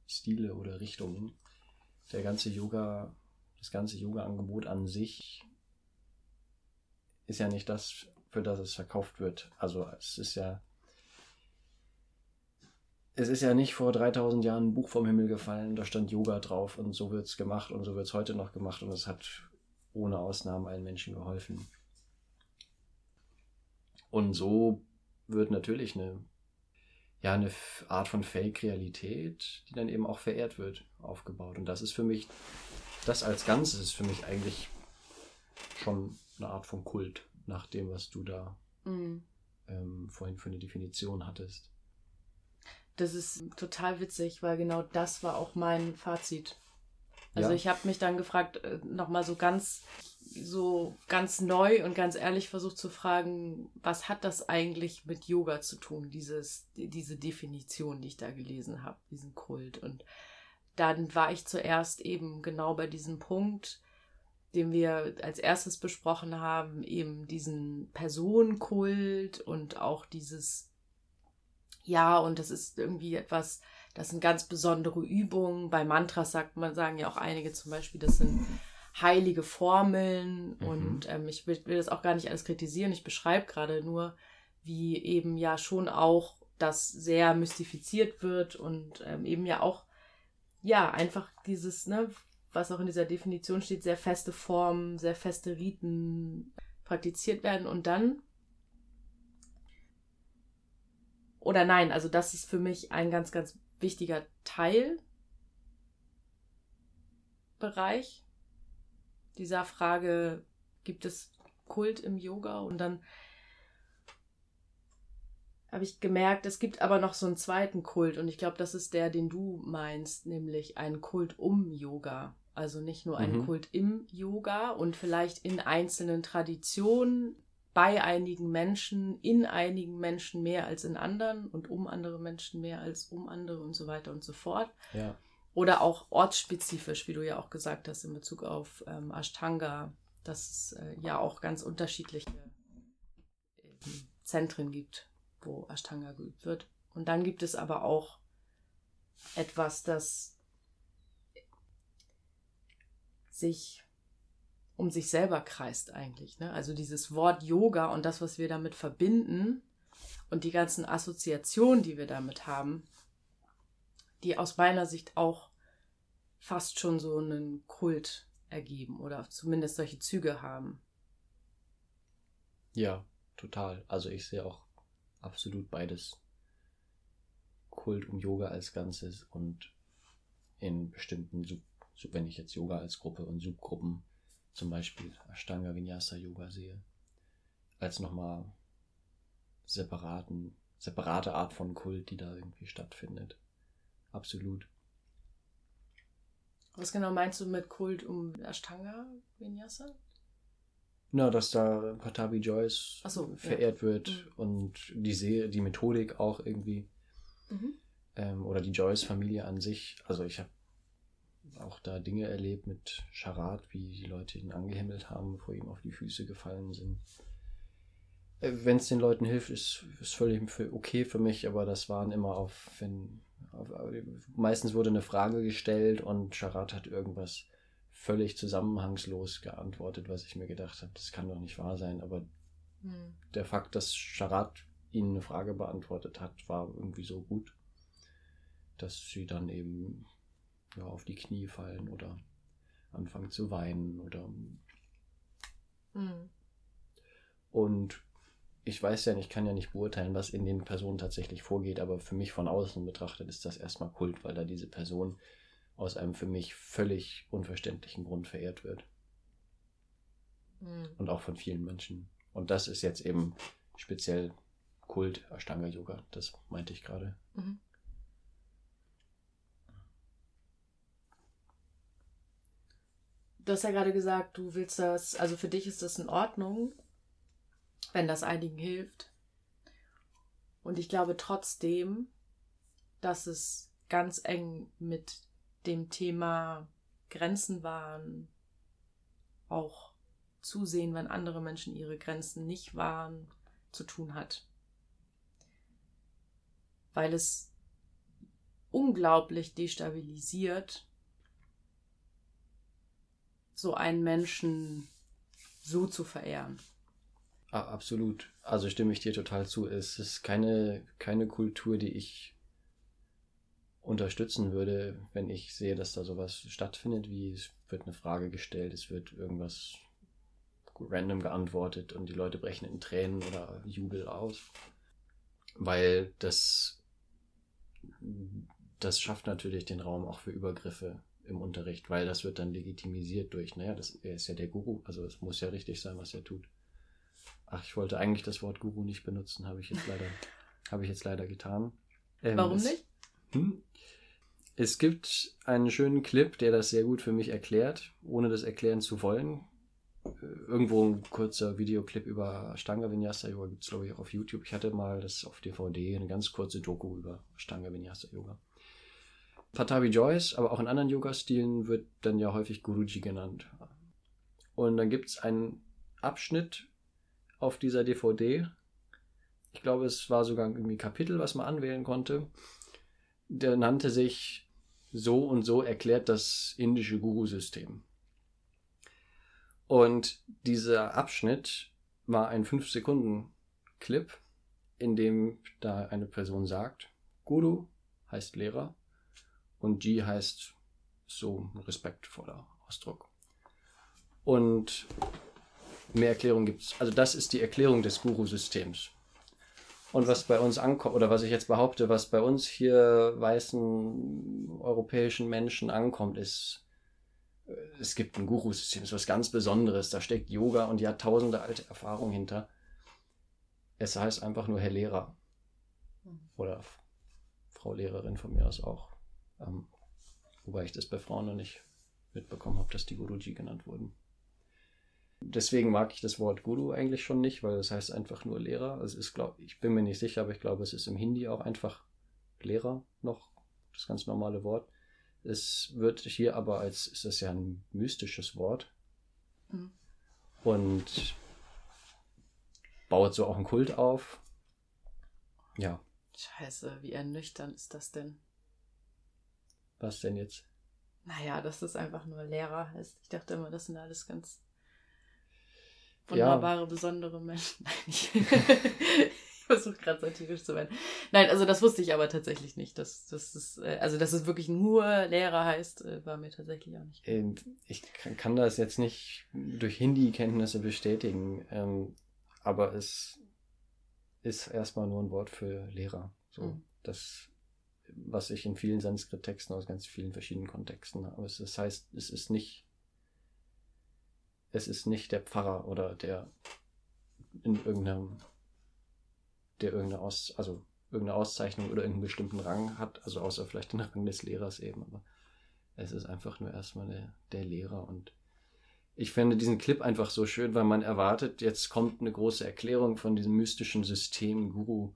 B: Stile oder Richtungen. Der ganze Yoga, das ganze Yoga-Angebot an sich ist ja nicht das, für das es verkauft wird. Also es ist ja es ist ja nicht vor 3000 Jahren ein Buch vom Himmel gefallen, da stand Yoga drauf und so wird es gemacht und so wird es heute noch gemacht und es hat ohne Ausnahme allen Menschen geholfen. Und so wird natürlich eine, ja, eine Art von Fake-Realität, die dann eben auch verehrt wird, aufgebaut. Und das ist für mich, das als Ganzes ist für mich eigentlich schon eine Art von Kult, nach dem, was du da
A: Mhm.
B: ähm, vorhin für eine Definition hattest.
A: Das ist total witzig, weil genau das war auch mein Fazit. Also
B: Ja.
A: ich habe mich dann gefragt, nochmal so ganz, so ganz neu und ganz ehrlich versucht zu fragen, was hat das eigentlich mit Yoga zu tun, dieses, diese Definition, die ich da gelesen habe, diesen Kult. Und dann war ich zuerst eben genau bei diesem Punkt, den wir als erstes besprochen haben, eben diesen Personenkult und auch dieses ja, und das ist irgendwie etwas, das sind ganz besondere Übungen. Bei Mantras sagt man, sagen ja auch einige zum Beispiel, das sind heilige Formeln.
B: Mhm.
A: Und ähm, ich will, will das auch gar nicht alles kritisieren. Ich beschreibe gerade nur, wie eben ja schon auch das sehr mystifiziert wird und ähm, eben ja auch, ja, einfach dieses, ne, was auch in dieser Definition steht, sehr feste Formen, sehr feste Riten praktiziert werden. Und dann oder nein, also das ist für mich ein ganz, ganz wichtiger Teilbereich dieser Frage, gibt es Kult im Yoga? Und dann habe ich gemerkt, es gibt aber noch so einen zweiten Kult und ich glaube, das ist der, den du meinst, nämlich ein Kult um Yoga. Also nicht nur ein mhm. Kult im Yoga und vielleicht in einzelnen Traditionen, bei einigen Menschen, in einigen Menschen mehr als in anderen und um andere Menschen mehr als um andere und so weiter und so fort.
B: Ja.
A: Oder auch ortsspezifisch, wie du ja auch gesagt hast, in Bezug auf ähm, Ashtanga, dass es äh, ja auch ganz unterschiedliche äh, Zentren gibt, wo Ashtanga geübt wird. Und dann gibt es aber auch etwas, das sich um sich selber kreist eigentlich. Ne? Also dieses Wort Yoga und das, was wir damit verbinden und die ganzen Assoziationen, die wir damit haben, die aus meiner Sicht auch fast schon so einen Kult ergeben oder zumindest solche Züge haben.
B: Ja, total. Also ich sehe auch absolut beides. Kult um Yoga als Ganzes und in bestimmten, wenn ich jetzt Yoga als Gruppe und Subgruppen zum Beispiel Ashtanga Vinyasa Yoga sehe, als nochmal separaten, separate Art von Kult, die da irgendwie stattfindet. Absolut.
A: Was genau meinst du mit Kult um Ashtanga Vinyasa?
B: Na, dass da Patabi Joyce
A: so,
B: verehrt ja. wird mhm. und die, See, die Methodik auch irgendwie. Mhm. Ähm, oder die Joyce-Familie an sich. Also ich habe auch da Dinge erlebt mit Charat, wie die Leute ihn angehimmelt haben, bevor ihm auf die Füße gefallen sind. Äh, Wenn es den Leuten hilft, ist, ist völlig okay für mich, aber das waren immer auf, wenn, auf, meistens wurde eine Frage gestellt und Charat hat irgendwas völlig zusammenhangslos geantwortet, was ich mir gedacht habe, das kann doch nicht wahr sein, aber hm. der Fakt, dass Charat ihnen eine Frage beantwortet hat, war irgendwie so gut, dass sie dann eben ja, auf die Knie fallen oder anfangen zu weinen oder. Mhm. Und ich weiß ja nicht, ich kann ja nicht beurteilen, was in den Personen tatsächlich vorgeht, aber für mich von außen betrachtet ist das erstmal Kult, weil da diese Person aus einem für mich völlig unverständlichen Grund verehrt wird. Mhm. Und auch von vielen Menschen. Und das ist jetzt eben speziell Kult Ashtanga Yoga, das meinte ich gerade. Mhm.
A: Du hast ja gerade gesagt, du willst das, also für dich ist das in Ordnung, wenn das einigen hilft. Und ich glaube trotzdem, dass es ganz eng mit dem Thema Grenzen wahren, auch zusehen, wenn andere Menschen ihre Grenzen nicht wahren, zu tun hat. Weil es unglaublich destabilisiert, so einen Menschen so zu verehren.
B: Ah, absolut. Also stimme ich dir total zu. Es ist keine, keine Kultur, die ich unterstützen würde, wenn ich sehe, dass da sowas stattfindet, wie es wird eine Frage gestellt, es wird irgendwas random geantwortet und die Leute brechen in Tränen oder Jubel aus. Weil das, das schafft natürlich den Raum auch für Übergriffe im Unterricht, weil das wird dann legitimisiert durch, naja, das, er ist ja der Guru, also es muss ja richtig sein, was er tut. Ach, ich wollte eigentlich das Wort Guru nicht benutzen, habe ich jetzt leider, habe ich jetzt leider getan.
A: Ähm, Warum es, nicht? Hm,
B: es gibt einen schönen Clip, der das sehr gut für mich erklärt, ohne das erklären zu wollen. Äh, irgendwo ein kurzer Videoclip über Stanga Vinyasa Yoga gibt es, glaube ich, auch auf YouTube. Ich hatte mal das auf DVD, eine ganz kurze Doku über Stanga Vinyasa Yoga. Patabi Joyce, aber auch in anderen Yoga-Stilen wird dann ja häufig Guruji genannt. Und dann gibt es einen Abschnitt auf dieser DVD. Ich glaube, es war sogar irgendwie ein Kapitel, was man anwählen konnte. Der nannte sich So und so erklärt das indische Guru-System. Und dieser Abschnitt war ein 5-Sekunden-Clip, in dem da eine Person sagt, Guru heißt Lehrer und G heißt so ein respektvoller Ausdruck. Und mehr Erklärung gibt es. Also das ist die Erklärung des Guru-Systems. Und was bei uns ankommt, oder was ich jetzt behaupte, was bei uns hier weißen europäischen Menschen ankommt, ist es gibt ein Guru-System, ist was ganz Besonderes. Da steckt Yoga und Jahrtausende alte Erfahrung hinter. Es heißt einfach nur Herr Lehrer. Mhm. Oder Frau Lehrerin von mir aus auch. Ähm, wobei ich das bei Frauen noch nicht mitbekommen habe, dass die Guruji genannt wurden. Deswegen mag ich das Wort Guru eigentlich schon nicht, weil das heißt einfach nur Lehrer. Es ist, glaub, ich bin mir nicht sicher, aber ich glaube, es ist im Hindi auch einfach Lehrer noch, das ganz normale Wort. Es wird hier aber als, ist das ja ein mystisches Wort. Mhm. Und baut so auch einen Kult auf. Ja.
A: Scheiße, wie ernüchternd ist das denn?
B: Was denn jetzt?
A: Naja, dass das einfach nur Lehrer heißt. Ich dachte immer, das sind alles ganz wunderbare, ja. besondere Menschen. Nein, ich, ich versuche gerade satirisch zu werden. Nein, also das wusste ich aber tatsächlich nicht. Dass, dass es, äh, also, dass es wirklich nur Lehrer heißt, äh, war mir tatsächlich auch nicht.
B: Ähm, ich kann das jetzt nicht durch Hindi-Kenntnisse bestätigen, ähm, aber es ist erstmal nur ein Wort für Lehrer. So, mhm. das, was ich in vielen Sanskrit-Texten aus ganz vielen verschiedenen Kontexten habe. Das heißt, es ist nicht es ist nicht der Pfarrer oder der in irgendeinem, der irgendeine Aus, also irgendeine Auszeichnung oder irgendeinen bestimmten Rang hat, also außer vielleicht den Rang des Lehrers eben, aber es ist einfach nur erstmal der, der Lehrer und ich finde diesen Clip einfach so schön, weil man erwartet, jetzt kommt eine große Erklärung von diesem mystischen System Guru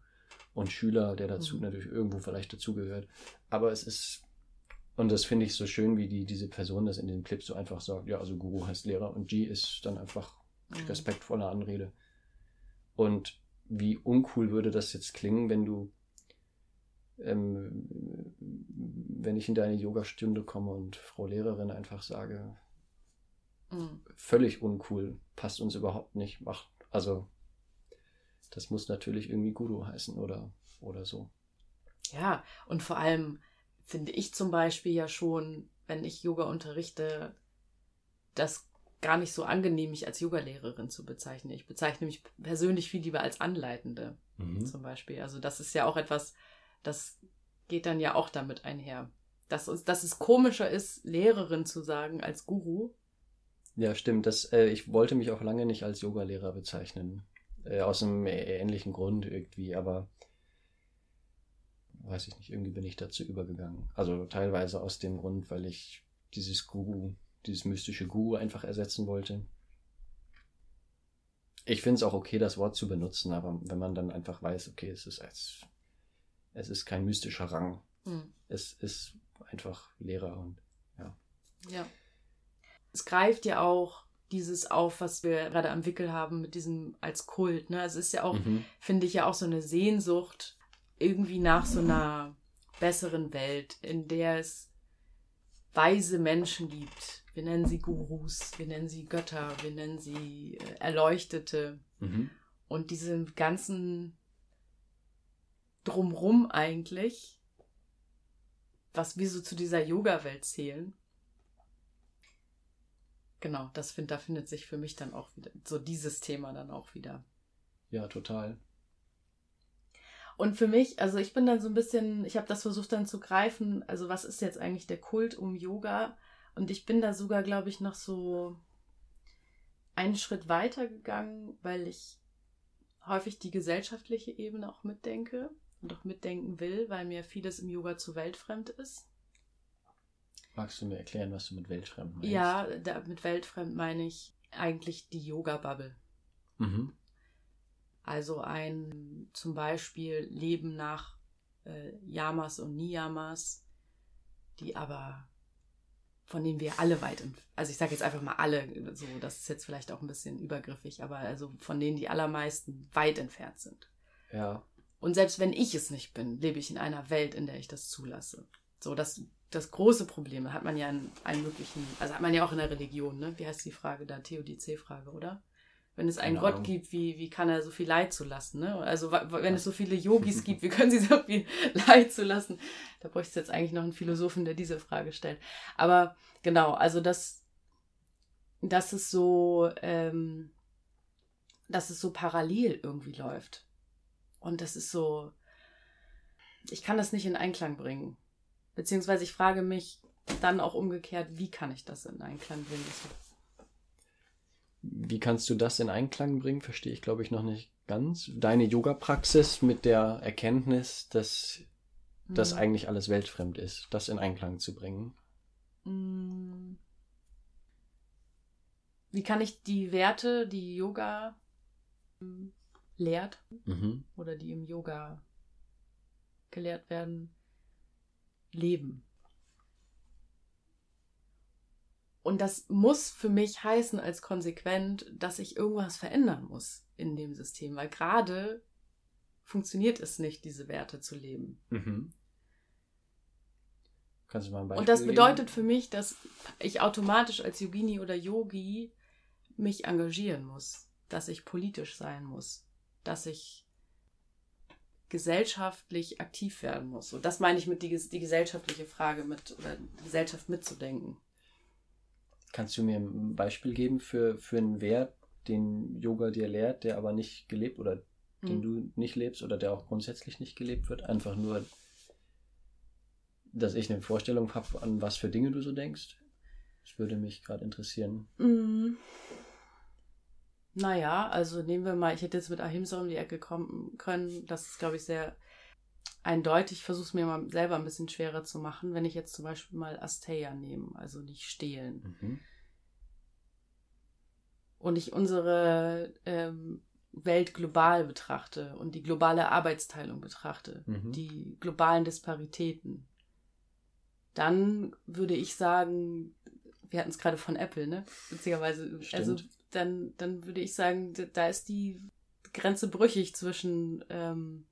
B: und Schüler, der dazu mhm. natürlich irgendwo vielleicht dazugehört. Aber es ist und das finde ich so schön, wie die, diese Person das in den Clips so einfach sagt. Ja, also Guru heißt Lehrer und G ist dann einfach mhm. respektvolle Anrede. Und wie uncool würde das jetzt klingen, wenn du, ähm, wenn ich in deine Yogastunde komme und Frau Lehrerin einfach sage, mhm. völlig uncool, passt uns überhaupt nicht, macht, also das muss natürlich irgendwie Guru heißen oder, oder so.
A: Ja, und vor allem, finde ich zum Beispiel ja schon, wenn ich Yoga unterrichte, das gar nicht so angenehm, mich als Yogalehrerin zu bezeichnen. Ich bezeichne mich persönlich viel lieber als Anleitende mhm. zum Beispiel. Also das ist ja auch etwas, das geht dann ja auch damit einher. Dass, uns, dass es komischer ist, Lehrerin zu sagen als Guru.
B: Ja, stimmt. Das, äh, ich wollte mich auch lange nicht als Yogalehrer bezeichnen. Äh, aus einem ähnlichen Grund irgendwie, aber weiß ich nicht, irgendwie bin ich dazu übergegangen. Also teilweise aus dem Grund, weil ich dieses Guru, dieses mystische Guru einfach ersetzen wollte. Ich finde es auch okay, das Wort zu benutzen, aber wenn man dann einfach weiß, okay, es ist als, es ist kein mystischer Rang. Hm. Es ist einfach Lehrer und ja.
A: Ja. Es greift ja auch dieses auf, was wir gerade am Wickel haben mit diesem als Kult. Ne? Also es ist ja auch, mhm. finde ich ja auch so eine Sehnsucht irgendwie nach so einer besseren Welt, in der es weise Menschen gibt. Wir nennen sie Gurus, wir nennen sie Götter, wir nennen sie äh, Erleuchtete. Mhm. Und diese ganzen Drumrum eigentlich, was wir so zu dieser Yoga-Welt zählen. Genau, das find, da findet sich für mich dann auch wieder, so dieses Thema dann auch wieder.
B: Ja, total.
A: Und für mich, also ich bin dann so ein bisschen, ich habe das versucht dann zu greifen, also was ist jetzt eigentlich der Kult um Yoga? Und ich bin da sogar, glaube ich, noch so einen Schritt weiter gegangen, weil ich häufig die gesellschaftliche Ebene auch mitdenke und auch mitdenken will, weil mir vieles im Yoga zu weltfremd ist.
B: Magst du mir erklären, was du mit weltfremd meinst?
A: Ja, da, mit weltfremd meine ich eigentlich die Yoga-Bubble. Mhm. Also ein zum Beispiel Leben nach äh, Yamas und Niyamas, die aber von denen wir alle weit, also ich sage jetzt einfach mal alle, so, das ist jetzt vielleicht auch ein bisschen übergriffig, aber also von denen die allermeisten weit entfernt sind.
B: Ja.
A: Und selbst wenn ich es nicht bin, lebe ich in einer Welt, in der ich das zulasse. So, das, das große Problem hat man ja in allen möglichen, also hat man ja auch in der Religion, ne? Wie heißt die Frage da? Theodizee-Frage, oder? Wenn es einen Gott gibt, wie, wie kann er so viel Leid zulassen? Ne? Also wenn es so viele Yogis gibt, wie können sie so viel Leid zulassen? Da bräuchte es jetzt eigentlich noch einen Philosophen, der diese Frage stellt. Aber genau, also das, das ist so, ähm, dass es so parallel irgendwie läuft. Und das ist so, ich kann das nicht in Einklang bringen. Beziehungsweise ich frage mich, dann auch umgekehrt, wie kann ich das in Einklang bringen?
B: Wie kannst du das in Einklang bringen? Verstehe ich, glaube ich, noch nicht ganz. Deine Yoga-Praxis mit der Erkenntnis, dass mhm. das eigentlich alles weltfremd ist, das in Einklang zu bringen.
A: Mhm. Wie kann ich die Werte, die Yoga ähm, lehrt mhm. oder die im Yoga gelehrt werden, leben? Und das muss für mich heißen als konsequent, dass ich irgendwas verändern muss in dem System, weil gerade funktioniert es nicht, diese Werte zu leben. Mhm.
B: Kannst du mal ein Beispiel
A: Und das bedeutet geben? für mich, dass ich automatisch als Yogini oder Yogi mich engagieren muss, dass ich politisch sein muss, dass ich gesellschaftlich aktiv werden muss. Und das meine ich mit die, die gesellschaftliche Frage mit oder die Gesellschaft mitzudenken.
B: Kannst du mir ein Beispiel geben für, für einen Wert, den Yoga dir lehrt, der aber nicht gelebt oder den mhm. du nicht lebst oder der auch grundsätzlich nicht gelebt wird? Einfach nur, dass ich eine Vorstellung habe, an was für Dinge du so denkst? Das würde mich gerade interessieren.
A: Mhm. Naja, also nehmen wir mal, ich hätte jetzt mit Ahimsa um die Ecke kommen können. Das ist, glaube ich, sehr eindeutig. Ich versuche es mir mal selber ein bisschen schwerer zu machen, wenn ich jetzt zum Beispiel mal Asteya nehme, also nicht stehlen. Mhm. Und ich unsere ähm, Welt global betrachte und die globale Arbeitsteilung betrachte, mhm. die globalen Disparitäten, dann würde ich sagen, wir hatten es gerade von Apple, ne? Witzigerweise, also dann, dann würde ich sagen, da ist die Grenze brüchig zwischen ähm,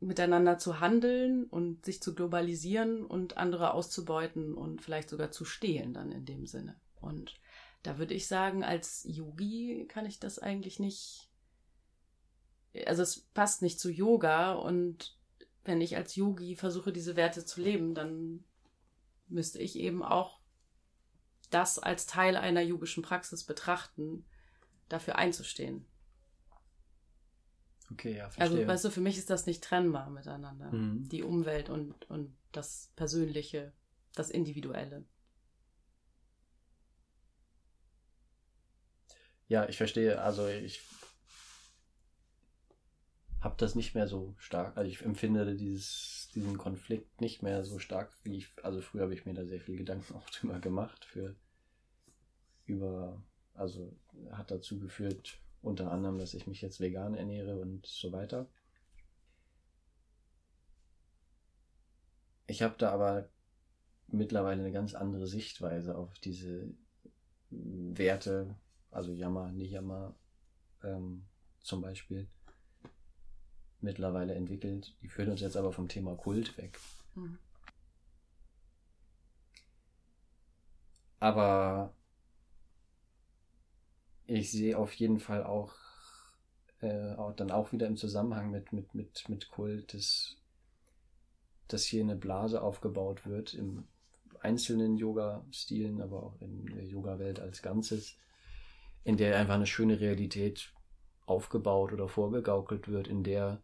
A: miteinander zu handeln und sich zu globalisieren und andere auszubeuten und vielleicht sogar zu stehlen dann in dem Sinne. Und da würde ich sagen, als Yogi kann ich das eigentlich nicht. Also es passt nicht zu Yoga und wenn ich als Yogi versuche, diese Werte zu leben, dann müsste ich eben auch das als Teil einer yogischen Praxis betrachten, dafür einzustehen.
B: Okay, ja,
A: also, verstehe. Also, weißt du, für mich ist das nicht trennbar miteinander. Mhm. Die Umwelt und, und das Persönliche, das Individuelle.
B: Ja, ich verstehe. Also, ich habe das nicht mehr so stark. Also, ich empfinde dieses, diesen Konflikt nicht mehr so stark, wie ich. Also, früher habe ich mir da sehr viel Gedanken auch drüber gemacht. Für. Über. Also, hat dazu geführt, unter anderem, dass ich mich jetzt vegan ernähre und so weiter. Ich habe da aber mittlerweile eine ganz andere Sichtweise auf diese Werte, also Yama, Niyama ähm, zum Beispiel, mittlerweile entwickelt. Die führen uns jetzt aber vom Thema Kult weg. Mhm. Aber ich sehe auf jeden Fall auch, äh, auch dann auch wieder im Zusammenhang mit, mit, mit, mit Kult, dass, dass hier eine Blase aufgebaut wird im einzelnen Yoga-Stilen, aber auch in der Yoga-Welt als Ganzes, in der einfach eine schöne Realität aufgebaut oder vorgegaukelt wird, in der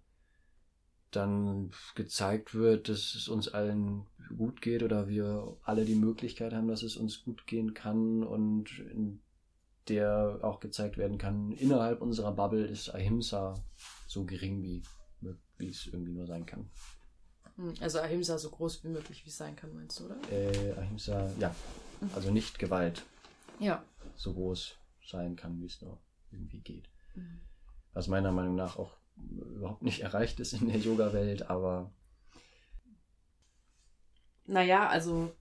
B: dann gezeigt wird, dass es uns allen gut geht oder wir alle die Möglichkeit haben, dass es uns gut gehen kann und in der auch gezeigt werden kann, innerhalb unserer Bubble ist Ahimsa so gering wie, wie es irgendwie nur sein kann.
A: Hm, also Ahimsa so groß wie möglich, wie es sein kann, meinst du, oder?
B: Äh, Ahimsa, ja. Also nicht Gewalt.
A: Ja.
B: So groß sein kann, wie es nur irgendwie geht. Mhm. Was meiner Meinung nach auch überhaupt nicht erreicht ist in der Yoga-Welt, aber.
A: Naja, also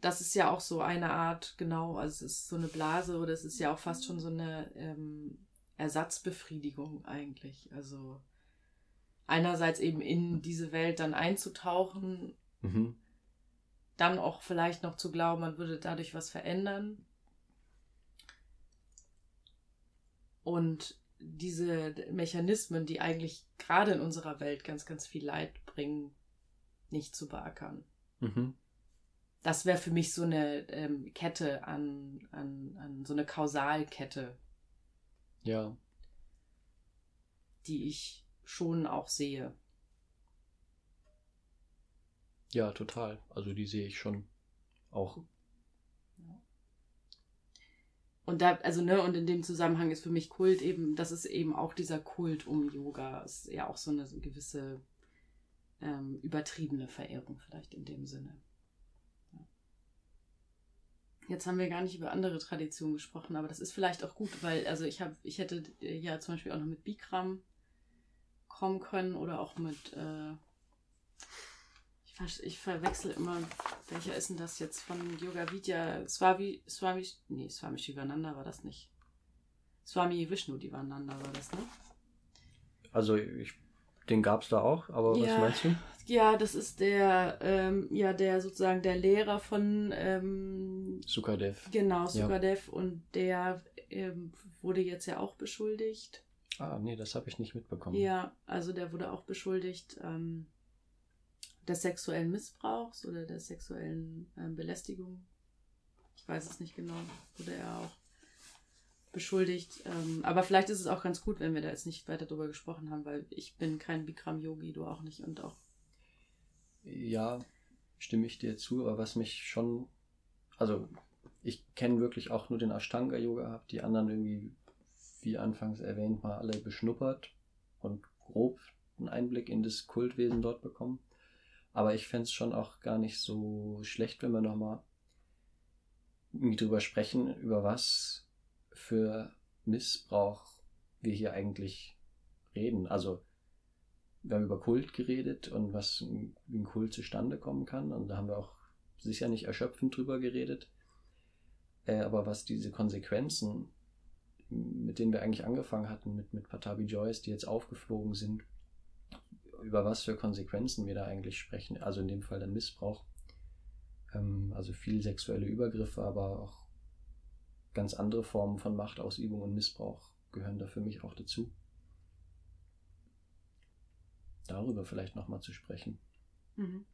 A: das ist ja auch so eine Art, genau, also es ist so eine Blase oder es ist ja auch fast schon so eine ähm, Ersatzbefriedigung eigentlich. Also einerseits eben in diese Welt dann einzutauchen, mhm. dann auch vielleicht noch zu glauben, man würde dadurch was verändern. Und diese Mechanismen, die eigentlich gerade in unserer Welt ganz, ganz viel Leid bringen, nicht zu beackern. Mhm das wäre für mich so eine ähm, Kette an, an, an so eine Kausalkette.
B: Ja.
A: Die ich schon auch sehe.
B: Ja, total. Also die sehe ich schon auch.
A: Und da, also, ne, und in dem Zusammenhang ist für mich Kult eben, das ist eben auch dieser Kult um Yoga. Ist ja auch so eine gewisse ähm, übertriebene Verehrung, vielleicht in dem Sinne. Jetzt haben wir gar nicht über andere Traditionen gesprochen, aber das ist vielleicht auch gut, weil, also ich habe, ich hätte ja zum Beispiel auch noch mit Bikram kommen können oder auch mit, äh, ich, verwechsel immer, welcher ist denn das jetzt von Yoga Vidya? Swami, Swami, nee, Swami Shivananda war das nicht. Swami Vishnu Divananda war das, ne?
B: Also ich den gab es da auch, aber ja, was meinst du?
A: Ja, das ist der, ähm, ja, der sozusagen der Lehrer von ähm,
B: Sukadev.
A: Genau, Sukadev. Ja. Und der ähm, wurde jetzt ja auch beschuldigt.
B: Ah, nee, das habe ich nicht mitbekommen.
A: Ja, also der wurde auch beschuldigt ähm, des sexuellen Missbrauchs oder der sexuellen ähm, Belästigung. Ich weiß es nicht genau. Wurde er auch beschuldigt. Ähm, aber vielleicht ist es auch ganz gut, wenn wir da jetzt nicht weiter drüber gesprochen haben, weil ich bin kein Bikram-Yogi, du auch nicht und auch.
B: Ja, stimme ich dir zu, aber was mich schon, also ich kenne wirklich auch nur den Ashtanga-Yoga, habe die anderen irgendwie, wie anfangs erwähnt, mal alle beschnuppert und grob einen Einblick in das Kultwesen dort bekommen. Aber ich fände es schon auch gar nicht so schlecht, wenn wir nochmal drüber sprechen, über was für Missbrauch wir hier eigentlich reden. Also wir haben über Kult geredet und was wie ein Kult zustande kommen kann. Und da haben wir auch sicher nicht erschöpfend drüber geredet. Äh, aber was diese Konsequenzen, mit denen wir eigentlich angefangen hatten, mit, mit Patabi Joyce, die jetzt aufgeflogen sind, über was für Konsequenzen wir da eigentlich sprechen. Also in dem Fall dann Missbrauch. Ähm, also viel sexuelle Übergriffe, aber auch ganz andere Formen von Machtausübung und Missbrauch gehören da für mich auch dazu. Darüber vielleicht nochmal zu sprechen. Mhm.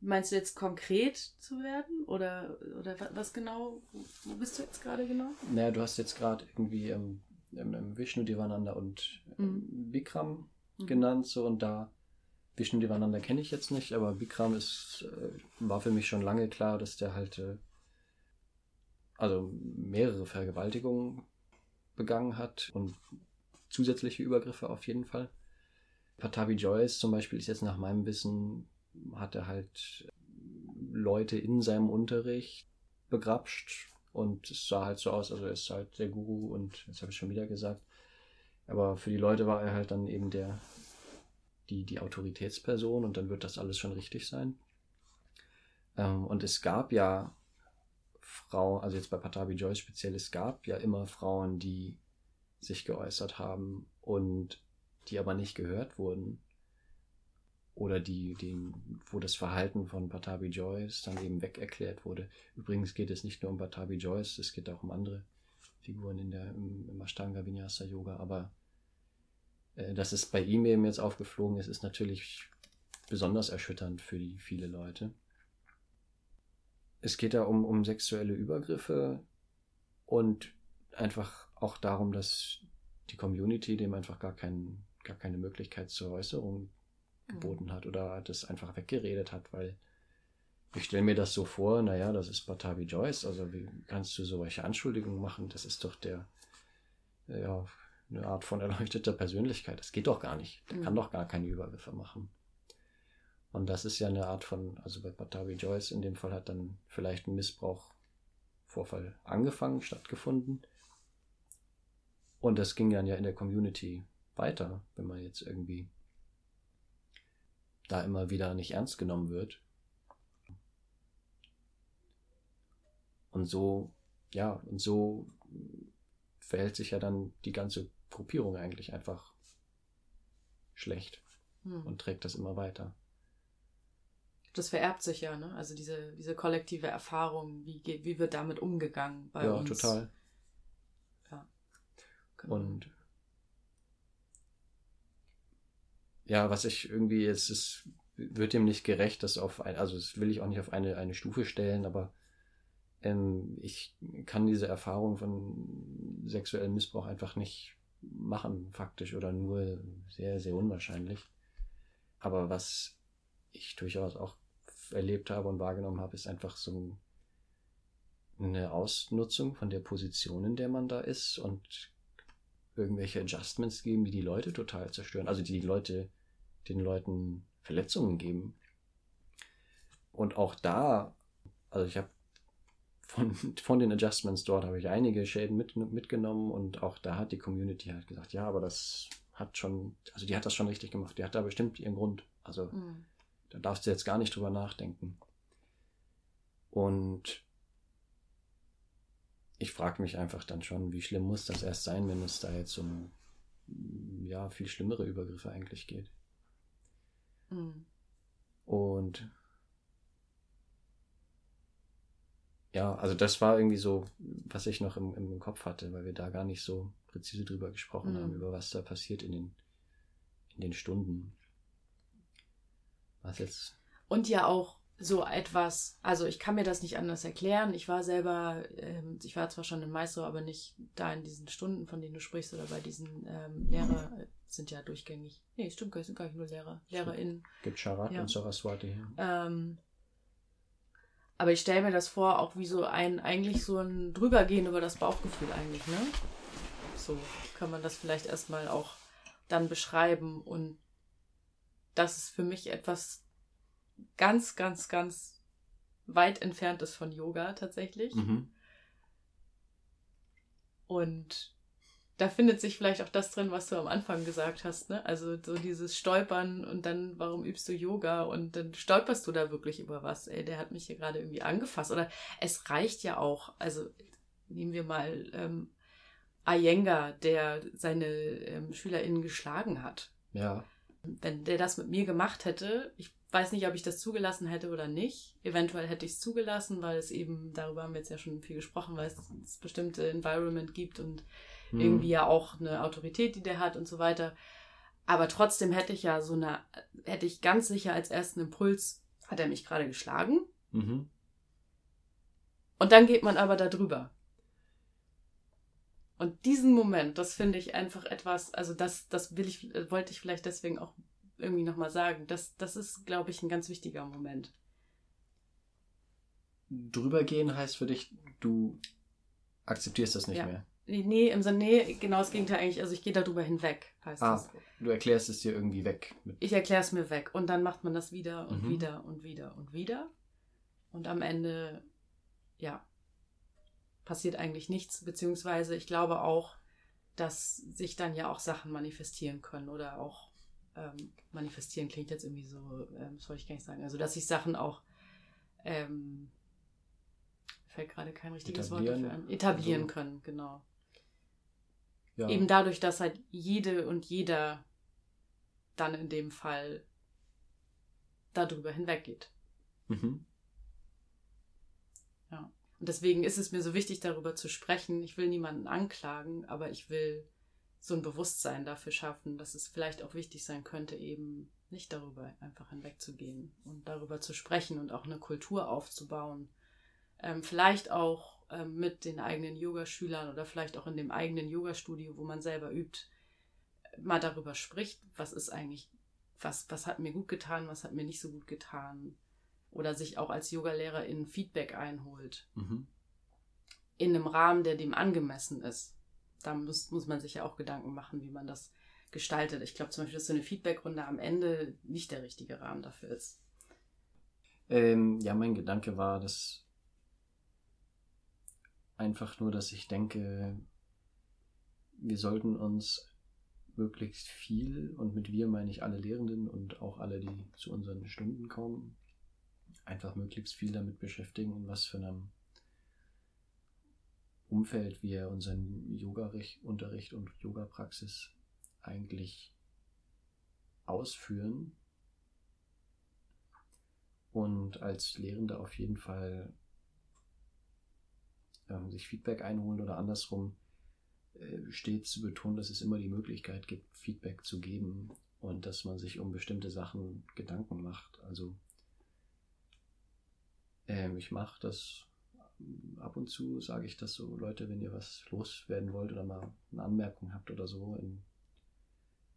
A: Meinst du jetzt konkret zu werden? Oder, oder was genau? Wo bist du jetzt gerade genau?
B: Naja, du hast jetzt gerade irgendwie ähm, ähm, Vishnu Devananda und ähm, mhm. Bikram mhm. genannt, so und da Vishnu Devananda kenne ich jetzt nicht, aber Bikram ist, äh, war für mich schon lange klar, dass der halt äh, also mehrere Vergewaltigungen begangen hat und zusätzliche Übergriffe auf jeden Fall. Patavi Joyce zum Beispiel ist jetzt nach meinem Wissen, hat er halt Leute in seinem Unterricht begrapscht und es sah halt so aus, also er ist halt der Guru und das habe ich schon wieder gesagt. Aber für die Leute war er halt dann eben der, die, die Autoritätsperson und dann wird das alles schon richtig sein. Ähm, und es gab ja Frau, also jetzt bei Patabi Joyce speziell, es gab ja immer Frauen, die sich geäußert haben und die aber nicht gehört wurden. Oder die, die, wo das Verhalten von Patabi Joyce dann eben weg erklärt wurde. Übrigens geht es nicht nur um Patabi Joyce, es geht auch um andere Figuren in der, im, im Ashtanga Vinyasa Yoga, aber äh, dass es bei ihm eben jetzt aufgeflogen ist, ist natürlich besonders erschütternd für die viele Leute es geht da um, um sexuelle Übergriffe und einfach auch darum, dass die Community dem einfach gar, kein, gar keine Möglichkeit zur Äußerung geboten mhm. hat oder das einfach weggeredet hat, weil ich stelle mir das so vor, naja, das ist Batavi Joyce, also wie kannst du solche Anschuldigungen machen? Das ist doch der, ja, eine Art von erleuchteter Persönlichkeit. Das geht doch gar nicht. Der mhm. kann doch gar keine Übergriffe machen. Und das ist ja eine Art von, also bei Batavi Joyce in dem Fall hat dann vielleicht ein Missbrauchvorfall angefangen, stattgefunden. Und das ging dann ja in der Community weiter, wenn man jetzt irgendwie da immer wieder nicht ernst genommen wird. Und so, ja, und so verhält sich ja dann die ganze Gruppierung eigentlich einfach schlecht hm. und trägt das immer weiter
A: das vererbt sich ja, ne? Also diese, diese kollektive Erfahrung, wie, geht, wie wird damit umgegangen bei
B: ja,
A: uns?
B: Ja, total. Ja. Genau. Und ja, was ich irgendwie, es ist, wird dem nicht gerecht, das auf ein, also das will ich auch nicht auf eine, eine Stufe stellen, aber ähm, ich kann diese Erfahrung von sexuellem Missbrauch einfach nicht machen, faktisch, oder nur sehr, sehr unwahrscheinlich. Aber was ich durchaus auch erlebt habe und wahrgenommen habe, ist einfach so eine Ausnutzung von der Position, in der man da ist und irgendwelche Adjustments geben, die die Leute total zerstören. Also die, Leute, den Leuten Verletzungen geben. Und auch da, also ich habe von, von den Adjustments dort habe ich einige Schäden mit, mitgenommen und auch da hat die Community halt gesagt, ja, aber das hat schon, also die hat das schon richtig gemacht, die hat da bestimmt ihren Grund. Also mhm. da darfst du jetzt gar nicht drüber nachdenken. Und ich frage mich einfach dann schon, wie schlimm muss das erst sein, wenn es da jetzt um ja viel schlimmere Übergriffe eigentlich geht. Mhm. Und ja, also das war irgendwie so, was ich noch im, im Kopf hatte, weil wir da gar nicht so präzise drüber gesprochen mhm. haben, über was da passiert in den, in den Stunden.
A: Was jetzt. Und ja auch so etwas, also ich kann mir das nicht anders erklären. Ich war selber, ähm, ich war zwar schon in Maestro, aber nicht da in diesen Stunden, von denen du sprichst, oder bei diesen ähm, Lehrer, äh, sind ja durchgängig. Nee, stimmt, sind gar nicht nur Lehrer, LehrerInnen. Gibt Charat ja. und Saraswati. Ja. Ähm, aber ich stelle mir das vor, auch wie so ein, eigentlich so ein drübergehen über das Bauchgefühl eigentlich, ne? So kann man das vielleicht erstmal auch dann beschreiben. Und das ist für mich etwas ganz, ganz, ganz weit entferntes von Yoga tatsächlich. Mhm. Und da findet sich vielleicht auch das drin, was du am Anfang gesagt hast, ne? Also so dieses Stolpern und dann, warum übst du Yoga? Und dann stolperst du da wirklich über was. Ey, der hat mich hier gerade irgendwie angefasst. Oder es reicht ja auch, also nehmen wir mal ähm, Ayenga, der seine ähm, SchülerInnen geschlagen hat. Ja. Wenn der das mit mir gemacht hätte, ich weiß nicht, ob ich das zugelassen hätte oder nicht. Eventuell hätte ich es zugelassen, weil es eben, darüber haben wir jetzt ja schon viel gesprochen, weil es, es bestimmte Environment gibt und hm. irgendwie ja auch eine Autorität, die der hat und so weiter. Aber trotzdem hätte ich ja so eine, hätte ich ganz sicher als ersten Impuls, hat er mich gerade geschlagen? Mhm. Und dann geht man aber da drüber. Und diesen Moment, das finde ich einfach etwas, also das, das will ich, wollte ich vielleicht deswegen auch irgendwie nochmal sagen. Das, das ist, glaube ich, ein ganz wichtiger Moment.
B: Drübergehen heißt für dich, du akzeptierst das nicht ja. mehr.
A: Nee, im Sinne, nee, genau das Gegenteil eigentlich. Also ich gehe darüber hinweg, heißt ah, das.
B: Du erklärst es dir irgendwie weg.
A: Ich erkläre es mir weg. Und dann macht man das wieder und mhm. wieder und wieder und wieder. Und am Ende, ja, passiert eigentlich nichts. Beziehungsweise ich glaube auch, dass sich dann ja auch Sachen manifestieren können oder auch ähm, manifestieren klingt jetzt irgendwie so, ähm, das wollte ich gar nicht sagen. Also dass sich Sachen auch ähm, fällt gerade kein richtiges Wort dafür an. Etablieren also, können, genau. Ja. Eben dadurch, dass halt jede und jeder dann in dem Fall darüber hinweggeht. Mhm. Ja. Und deswegen ist es mir so wichtig, darüber zu sprechen. Ich will niemanden anklagen, aber ich will so ein Bewusstsein dafür schaffen, dass es vielleicht auch wichtig sein könnte, eben nicht darüber einfach hinwegzugehen und darüber zu sprechen und auch eine Kultur aufzubauen. Ähm, vielleicht auch ähm, mit den eigenen Yogaschülern oder vielleicht auch in dem eigenen Yogastudio, wo man selber übt, mal darüber spricht, was ist eigentlich, was, was hat mir gut getan, was hat mir nicht so gut getan. Oder sich auch als Yogalehrerin Feedback einholt. Mhm. In einem Rahmen, der dem angemessen ist da muss, muss man sich ja auch Gedanken machen, wie man das gestaltet. Ich glaube zum Beispiel, dass so eine Feedbackrunde am Ende nicht der richtige Rahmen dafür ist.
B: Ähm, ja, mein Gedanke war, dass einfach nur, dass ich denke, wir sollten uns möglichst viel, und mit wir meine ich alle Lehrenden und auch alle, die zu unseren Stunden kommen, einfach möglichst viel damit beschäftigen, in was für einem Umfeld wir unseren Yoga-Unterricht und Yoga-Praxis eigentlich ausführen. Und als Lehrende auf jeden Fall ähm, sich Feedback einholen oder andersrum äh, stets zu betonen, dass es immer die Möglichkeit gibt, Feedback zu geben und dass man sich um bestimmte Sachen Gedanken macht. Also ähm, ich mache das ab und zu sage ich das so, Leute, wenn ihr was loswerden wollt oder mal eine Anmerkung habt oder so in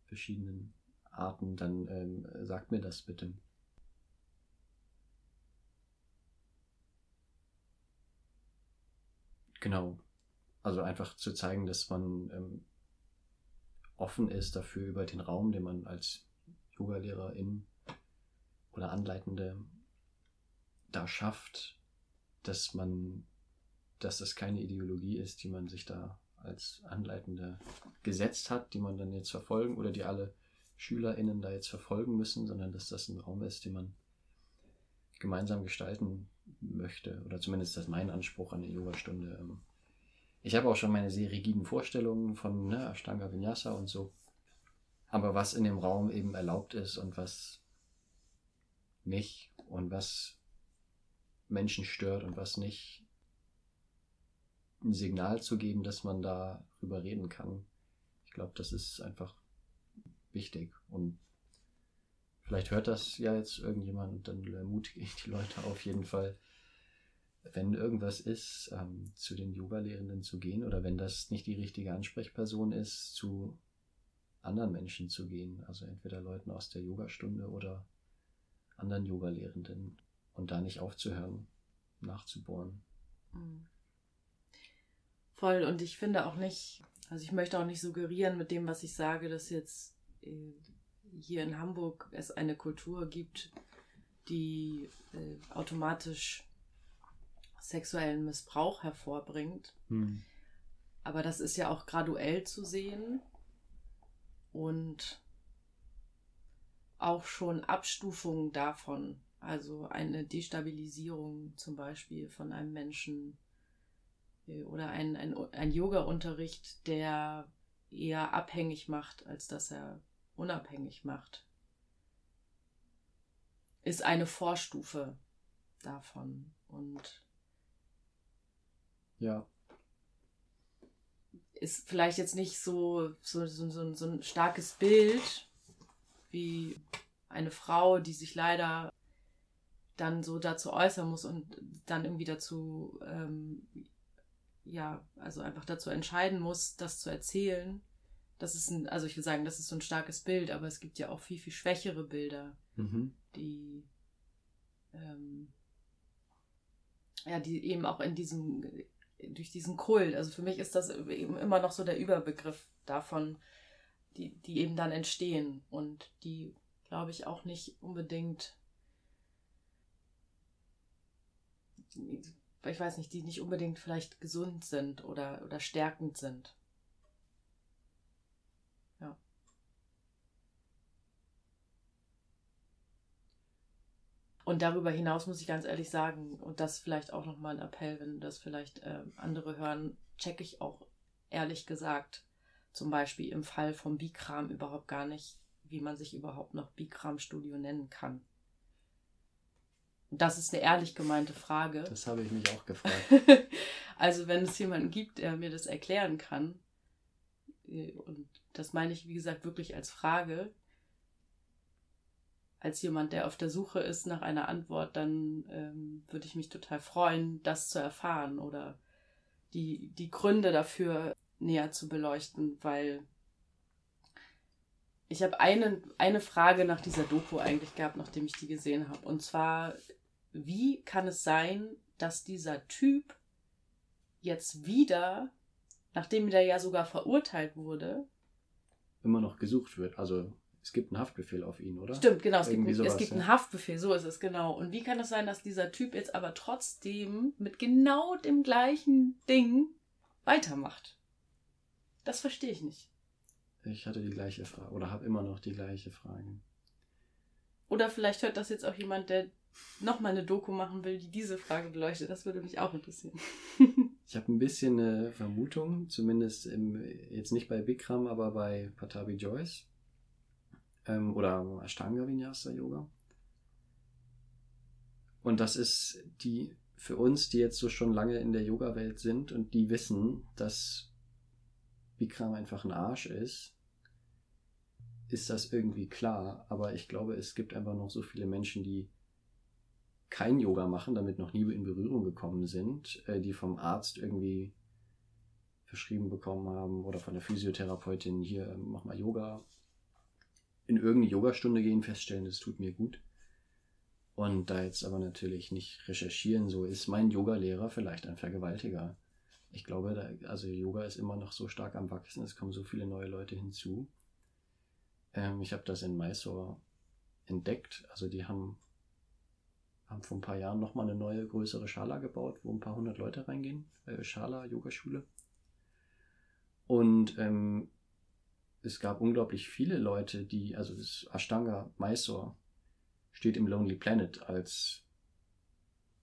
B: verschiedenen Arten, dann ähm, sagt mir das bitte. Genau. Also einfach zu zeigen, dass man ähm, offen ist dafür über den Raum, den man als Yogalehrerin oder Anleitende da schafft, dass man, dass das keine Ideologie ist, die man sich da als Anleitende gesetzt hat, die man dann jetzt verfolgen oder die alle SchülerInnen da jetzt verfolgen müssen, sondern dass das ein Raum ist, den man gemeinsam gestalten möchte. Oder zumindest das ist mein Anspruch an der Yogastunde. Ähm, ich habe auch schon meine sehr rigiden Vorstellungen von ne, Ashtanga Vinyasa und so. Aber was in dem Raum eben erlaubt ist und was nicht und was Menschen stört und was nicht, ein Signal zu geben, dass man darüber reden kann. Ich glaube, das ist einfach wichtig. Und vielleicht hört das ja jetzt irgendjemand und dann ermutige ich die Leute auf jeden Fall, wenn irgendwas ist, ähm, zu den Yoga-Lehrenden zu gehen oder wenn das nicht die richtige Ansprechperson ist, zu anderen Menschen zu gehen. Also entweder Leuten aus der Yogastunde oder anderen Yoga-Lehrenden und da nicht aufzuhören, nachzubohren. Mhm.
A: Voll und ich finde auch nicht, also ich möchte auch nicht suggerieren mit dem, was ich sage, dass jetzt äh, hier in Hamburg es eine Kultur gibt, die äh, automatisch sexuellen Missbrauch hervorbringt. Hm. Aber das ist ja auch graduell zu sehen und auch schon Abstufungen davon. Also eine Destabilisierung zum Beispiel von einem Menschen äh, oder ein, ein, ein Yoga-Unterricht, der eher abhängig macht, als dass er unabhängig macht, ist eine Vorstufe davon. Und
B: ja.
A: Ist vielleicht jetzt nicht so, so, so, so, ein starkes Bild wie eine Frau, die sich leider dann so dazu äußern muss und dann irgendwie dazu, ähm, ja, also einfach dazu entscheiden muss, das zu erzählen. Das ist ein, also ich will sagen, das ist so ein starkes Bild, aber es gibt ja auch viel, viel schwächere Bilder, mhm. die, ähm, ja, die eben auch in diesem durch diesen Kult. Also für mich ist das eben immer noch so der Überbegriff davon, die, die eben dann entstehen und die, glaube ich, auch nicht unbedingt, ich weiß nicht, die nicht unbedingt vielleicht gesund sind oder, oder stärkend sind. Und darüber hinaus muss ich ganz ehrlich sagen, und das vielleicht auch nochmal ein Appell, wenn das vielleicht äh, andere hören, checke ich auch ehrlich gesagt zum Beispiel im Fall vom Bikram überhaupt gar nicht, wie man sich überhaupt noch Bikram-Studio nennen kann. Das ist eine ehrlich gemeinte Frage.
B: Das habe ich mich auch gefragt.
A: also wenn es jemanden gibt, der mir das erklären kann, äh, und das meine ich, wie gesagt, wirklich als Frage, als jemand, der auf der Suche ist nach einer Antwort, dann ähm, würde ich mich total freuen, das zu erfahren oder die, die Gründe dafür näher zu beleuchten, weil ich habe eine, eine Frage nach dieser Doku eigentlich gehabt, nachdem ich die gesehen habe. Und zwar, wie kann es sein, dass dieser Typ jetzt wieder, nachdem er ja sogar verurteilt wurde,
B: immer noch gesucht wird? Also es gibt einen Haftbefehl auf ihn, oder?
A: Stimmt, genau. Es gibt, sowas, es gibt ja. einen Haftbefehl, so ist es, genau. Und wie kann es sein, dass dieser Typ jetzt aber trotzdem mit genau dem gleichen Ding weitermacht? Das verstehe ich nicht.
B: Ich hatte die gleiche Frage oder habe immer noch die gleiche Frage.
A: Oder vielleicht hört das jetzt auch jemand, der nochmal eine Doku machen will, die diese Frage beleuchtet. Das würde mich auch interessieren.
B: ich habe ein bisschen eine Vermutung, zumindest im, jetzt nicht bei Bikram, aber bei Patabi Joyce ähm, oder Ashtanga Vinyasa Yoga. Und das ist die für uns, die jetzt so schon lange in der Yoga-Welt sind und die wissen, dass Bikram einfach ein Arsch ist, ist das irgendwie klar. Aber ich glaube, es gibt einfach noch so viele Menschen, die kein Yoga machen, damit noch nie in Berührung gekommen sind, äh, die vom Arzt irgendwie verschrieben bekommen haben oder von der Physiotherapeutin, hier mach mal Yoga in irgendeine Yogastunde gehen, feststellen, das tut mir gut. Und da jetzt aber natürlich nicht recherchieren, so ist mein Yogalehrer vielleicht ein Vergewaltiger. ich glaube, da, also Yoga ist immer noch so stark am Wachsen, es kommen so viele neue Leute hinzu. Ähm, ich habe das in Mysore entdeckt. Also die haben, haben vor ein paar Jahren nochmal eine neue, größere Schala gebaut, wo ein paar hundert Leute reingehen. Äh, Schala, Yogaschule. Und ähm, es gab unglaublich viele Leute, die, also das Ashtanga Mysore steht im Lonely Planet als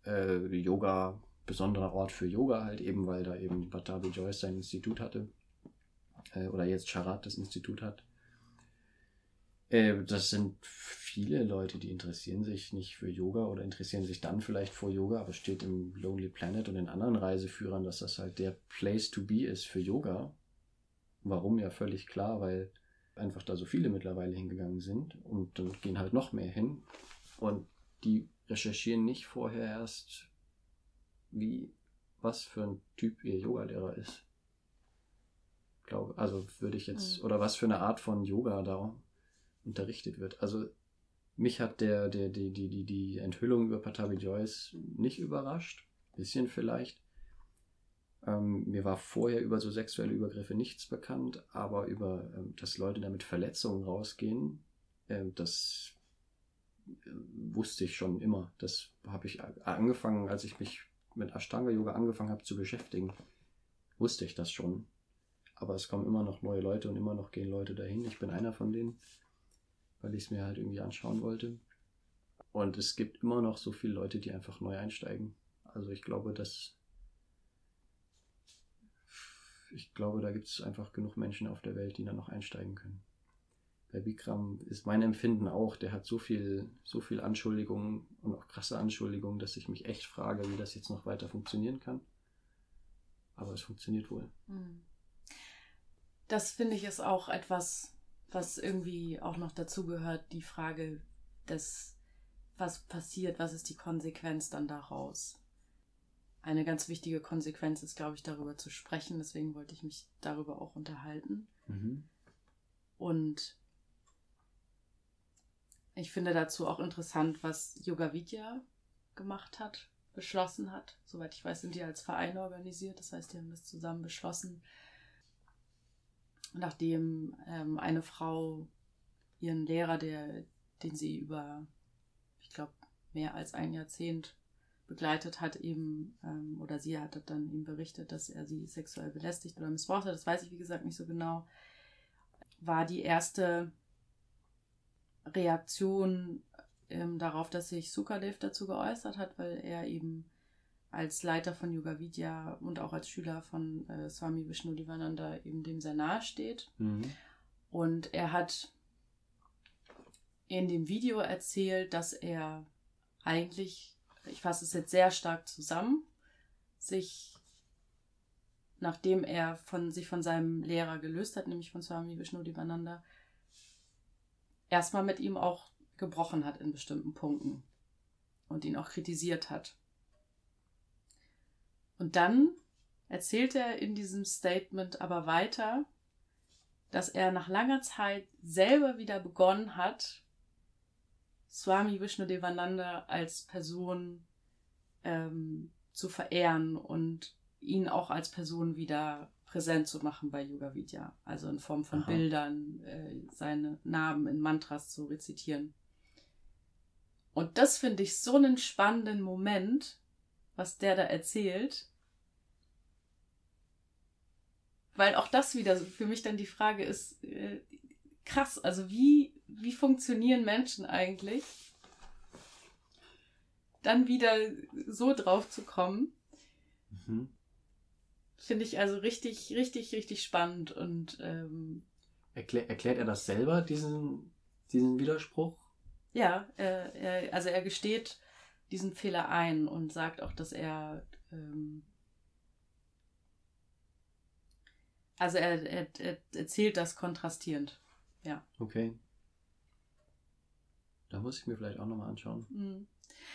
B: äh, Yoga, besonderer Ort für Yoga halt eben, weil da eben Batavi Joyce sein Institut hatte. Äh, oder jetzt Charat das Institut hat. Äh, das sind viele Leute, die interessieren sich nicht für Yoga oder interessieren sich dann vielleicht vor Yoga, aber steht im Lonely Planet und in anderen Reiseführern, dass das halt der Place to be ist für Yoga. Warum ja völlig klar, weil einfach da so viele mittlerweile hingegangen sind und dann gehen halt noch mehr hin und die recherchieren nicht vorher erst, wie, was für ein Typ ihr Yogalehrer ist. Glaube, also würde ich jetzt, mhm. oder was für eine Art von Yoga da unterrichtet wird. Also mich hat der, der, die, die, die, die Enthüllung über Patavi Joyce nicht überrascht. Bisschen vielleicht. Ähm, mir war vorher über so sexuelle Übergriffe nichts bekannt, aber über, ähm, dass Leute damit Verletzungen rausgehen, äh, das äh, wusste ich schon immer. Das habe ich angefangen, als ich mich mit Ashtanga-Yoga angefangen habe zu beschäftigen, wusste ich das schon. Aber es kommen immer noch neue Leute und immer noch gehen Leute dahin. Ich bin einer von denen weil ich es mir halt irgendwie anschauen wollte. Und es gibt immer noch so viele Leute, die einfach neu einsteigen. Also ich glaube, dass ich glaube, da gibt es einfach genug Menschen auf der Welt, die dann noch einsteigen können. Bei Bikram ist mein Empfinden auch, der hat so viel, so viel Anschuldigungen und auch krasse Anschuldigungen, dass ich mich echt frage, wie das jetzt noch weiter funktionieren kann. Aber es funktioniert wohl. Hm.
A: Das finde ich ist auch etwas, was irgendwie auch noch dazu gehört, die Frage des, was passiert, was ist die Konsequenz dann daraus? Eine ganz wichtige Konsequenz ist, glaube ich, darüber zu sprechen. Deswegen wollte ich mich darüber auch unterhalten. Mhm. Und ich finde dazu auch interessant, was Yoga Vidya gemacht hat, beschlossen hat. Soweit ich weiß, sind die als Verein organisiert. Das heißt, die haben das zusammen beschlossen, nachdem ähm, eine Frau ihren Lehrer, der, den sie über, ich glaube, mehr als ein Jahrzehnt begleitet hat, eben, ähm, oder sie hat dann ihm berichtet, dass er sie sexuell belästigt oder missbraucht hat, das weiß ich wie gesagt nicht so genau, war die erste Reaktion ähm, darauf, dass sich Sukadev dazu geäußert hat, weil er eben als Leiter von Yoga Vidya und auch als Schüler von äh, Swami Vishnu Divananda eben dem sehr nahe steht. Mhm. Und er hat in dem Video erzählt, dass er eigentlich, ich fasse es jetzt sehr stark zusammen, sich, nachdem er von, sich von seinem Lehrer gelöst hat, nämlich von Swami Vishnu Divananda, erstmal mit ihm auch gebrochen hat in bestimmten Punkten und ihn auch kritisiert hat. Und dann erzählt er in diesem Statement aber weiter, dass er nach langer Zeit selber wieder begonnen hat, Swami Vishnu Devananda als Person ähm, zu verehren und ihn auch als Person wieder präsent zu machen bei Yoga Vidya. Also in Form von Aha. Bildern, äh, seine Namen in Mantras zu rezitieren. Und das finde ich so einen spannenden Moment, was der da erzählt, weil auch das wieder für mich dann die Frage ist, äh, krass, also wie, wie funktionieren Menschen eigentlich? Dann wieder so drauf zu kommen, mhm. finde ich also richtig, richtig, richtig spannend und ähm,
B: Erklär, erklärt er das selber, diesen, diesen Widerspruch?
A: Ja, äh, er, also er gesteht diesen Fehler ein und sagt auch, dass er ähm, Also er, er, er erzählt das kontrastierend. Ja.
B: Okay. Da muss ich mir vielleicht auch nochmal anschauen.
A: Mhm.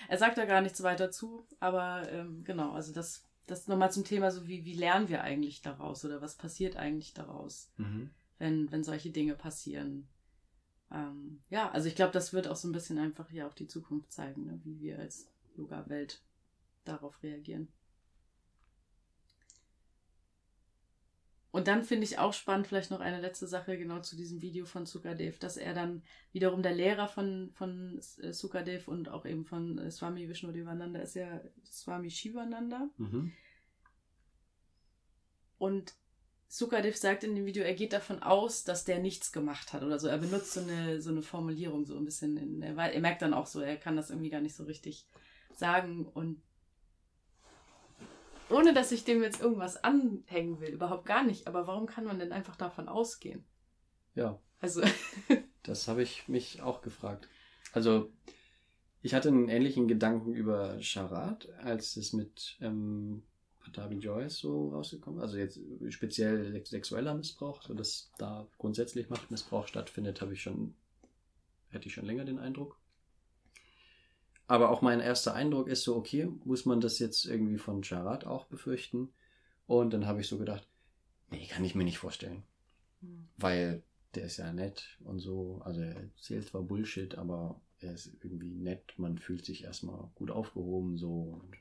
A: Er sagt da gar nichts weiter zu, aber ähm, genau, also das, das nochmal zum Thema, so wie, wie lernen wir eigentlich daraus oder was passiert eigentlich daraus, mhm. wenn, wenn solche Dinge passieren. Ähm, ja, also ich glaube, das wird auch so ein bisschen einfach hier auch die Zukunft zeigen, ne? wie wir als Yoga-Welt darauf reagieren. Und dann finde ich auch spannend, vielleicht noch eine letzte Sache genau zu diesem Video von Sukadev, dass er dann wiederum der Lehrer von, von äh, Sukadev und auch eben von äh, Swami Vishnudevananda ist ja Swami Shivananda. Mhm. Und Sukadev sagt in dem Video, er geht davon aus, dass der nichts gemacht hat oder so. Er benutzt so eine, so eine Formulierung so ein bisschen. In, er, er merkt dann auch so, er kann das irgendwie gar nicht so richtig sagen und ohne dass ich dem jetzt irgendwas anhängen will, überhaupt gar nicht. Aber warum kann man denn einfach davon ausgehen?
B: Ja. Also. das habe ich mich auch gefragt. Also, ich hatte einen ähnlichen Gedanken über Charat, als es mit ähm, Patabi Joyce so rausgekommen Also jetzt speziell sexueller Missbrauch, so dass da grundsätzlich Machtmissbrauch stattfindet, habe ich schon, hätte ich schon länger den Eindruck. Aber auch mein erster Eindruck ist so, okay, muss man das jetzt irgendwie von Charat auch befürchten? Und dann habe ich so gedacht, nee, kann ich mir nicht vorstellen. Mhm. Weil der ist ja nett und so. Also er erzählt zwar Bullshit, aber er ist irgendwie nett. Man fühlt sich erstmal gut aufgehoben so. Und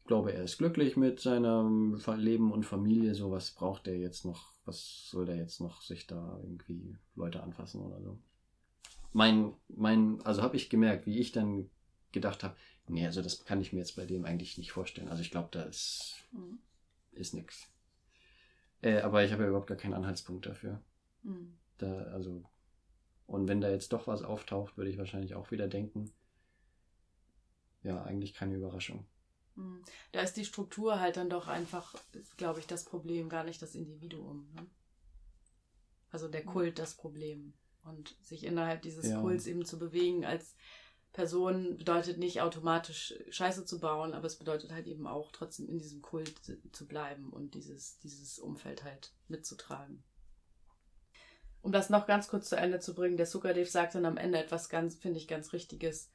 B: ich glaube, er ist glücklich mit seinem Leben und Familie. So, was braucht er jetzt noch? Was soll der jetzt noch sich da irgendwie Leute anfassen oder so? Mein, mein, also habe ich gemerkt, wie ich dann gedacht habe, nee, also das kann ich mir jetzt bei dem eigentlich nicht vorstellen. Also ich glaube, da ist, mhm. ist nichts. Äh, aber ich habe ja überhaupt gar keinen Anhaltspunkt dafür. Mhm. Da, also, und wenn da jetzt doch was auftaucht, würde ich wahrscheinlich auch wieder denken, ja, eigentlich keine Überraschung.
A: Mhm. Da ist die Struktur halt dann doch einfach, glaube ich, das Problem, gar nicht das Individuum. Ne? Also der mhm. Kult das Problem. Und sich innerhalb dieses ja. Kults eben zu bewegen als Person bedeutet nicht automatisch Scheiße zu bauen, aber es bedeutet halt eben auch trotzdem in diesem Kult zu bleiben und dieses, dieses Umfeld halt mitzutragen. Um das noch ganz kurz zu Ende zu bringen, der Sukadev sagt dann am Ende etwas ganz, finde ich, ganz Richtiges.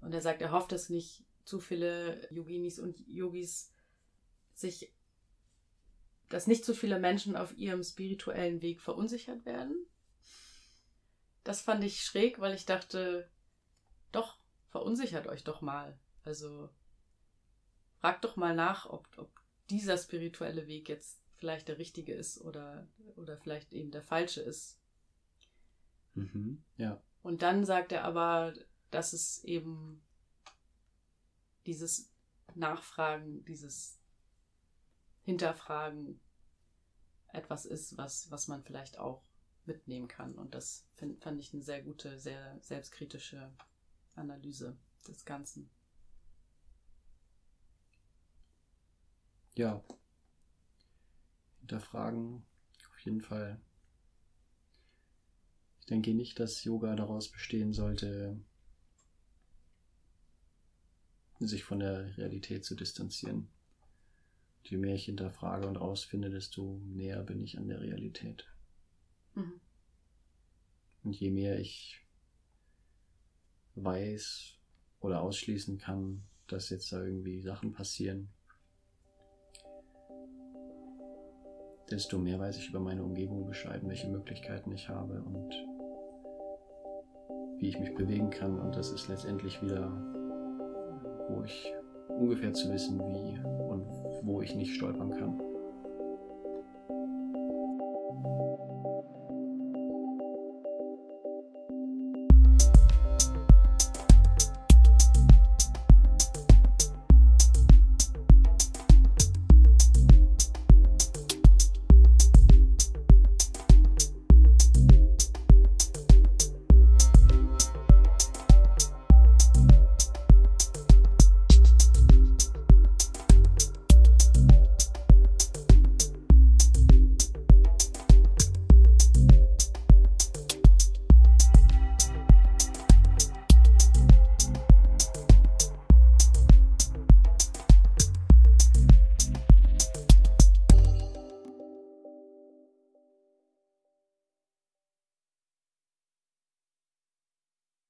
A: Und er sagt, er hofft, dass nicht zu viele Yoginis und Yogis sich, dass nicht zu viele Menschen auf ihrem spirituellen Weg verunsichert werden das fand ich schräg, weil ich dachte, doch, verunsichert euch doch mal. Also fragt doch mal nach, ob, ob dieser spirituelle Weg jetzt vielleicht der richtige ist oder, oder vielleicht eben der falsche ist.
B: Mhm, ja.
A: Und dann sagt er aber, dass es eben dieses Nachfragen, dieses Hinterfragen etwas ist, was, was man vielleicht auch mitnehmen kann. Und das find, fand ich eine sehr gute, sehr selbstkritische Analyse des Ganzen.
B: Ja. Hinterfragen auf jeden Fall. Ich denke nicht, dass Yoga daraus bestehen sollte, sich von der Realität zu distanzieren. Je mehr ich hinterfrage und rausfinde, desto näher bin ich an der Realität. Mhm. Und je mehr ich weiß oder ausschließen kann, dass jetzt da irgendwie Sachen passieren, desto mehr weiß ich über meine Umgebung Bescheid, welche Möglichkeiten ich habe und wie ich mich bewegen kann. Und das ist letztendlich wieder, wo ich ungefähr zu wissen, wie und wo ich nicht stolpern kann.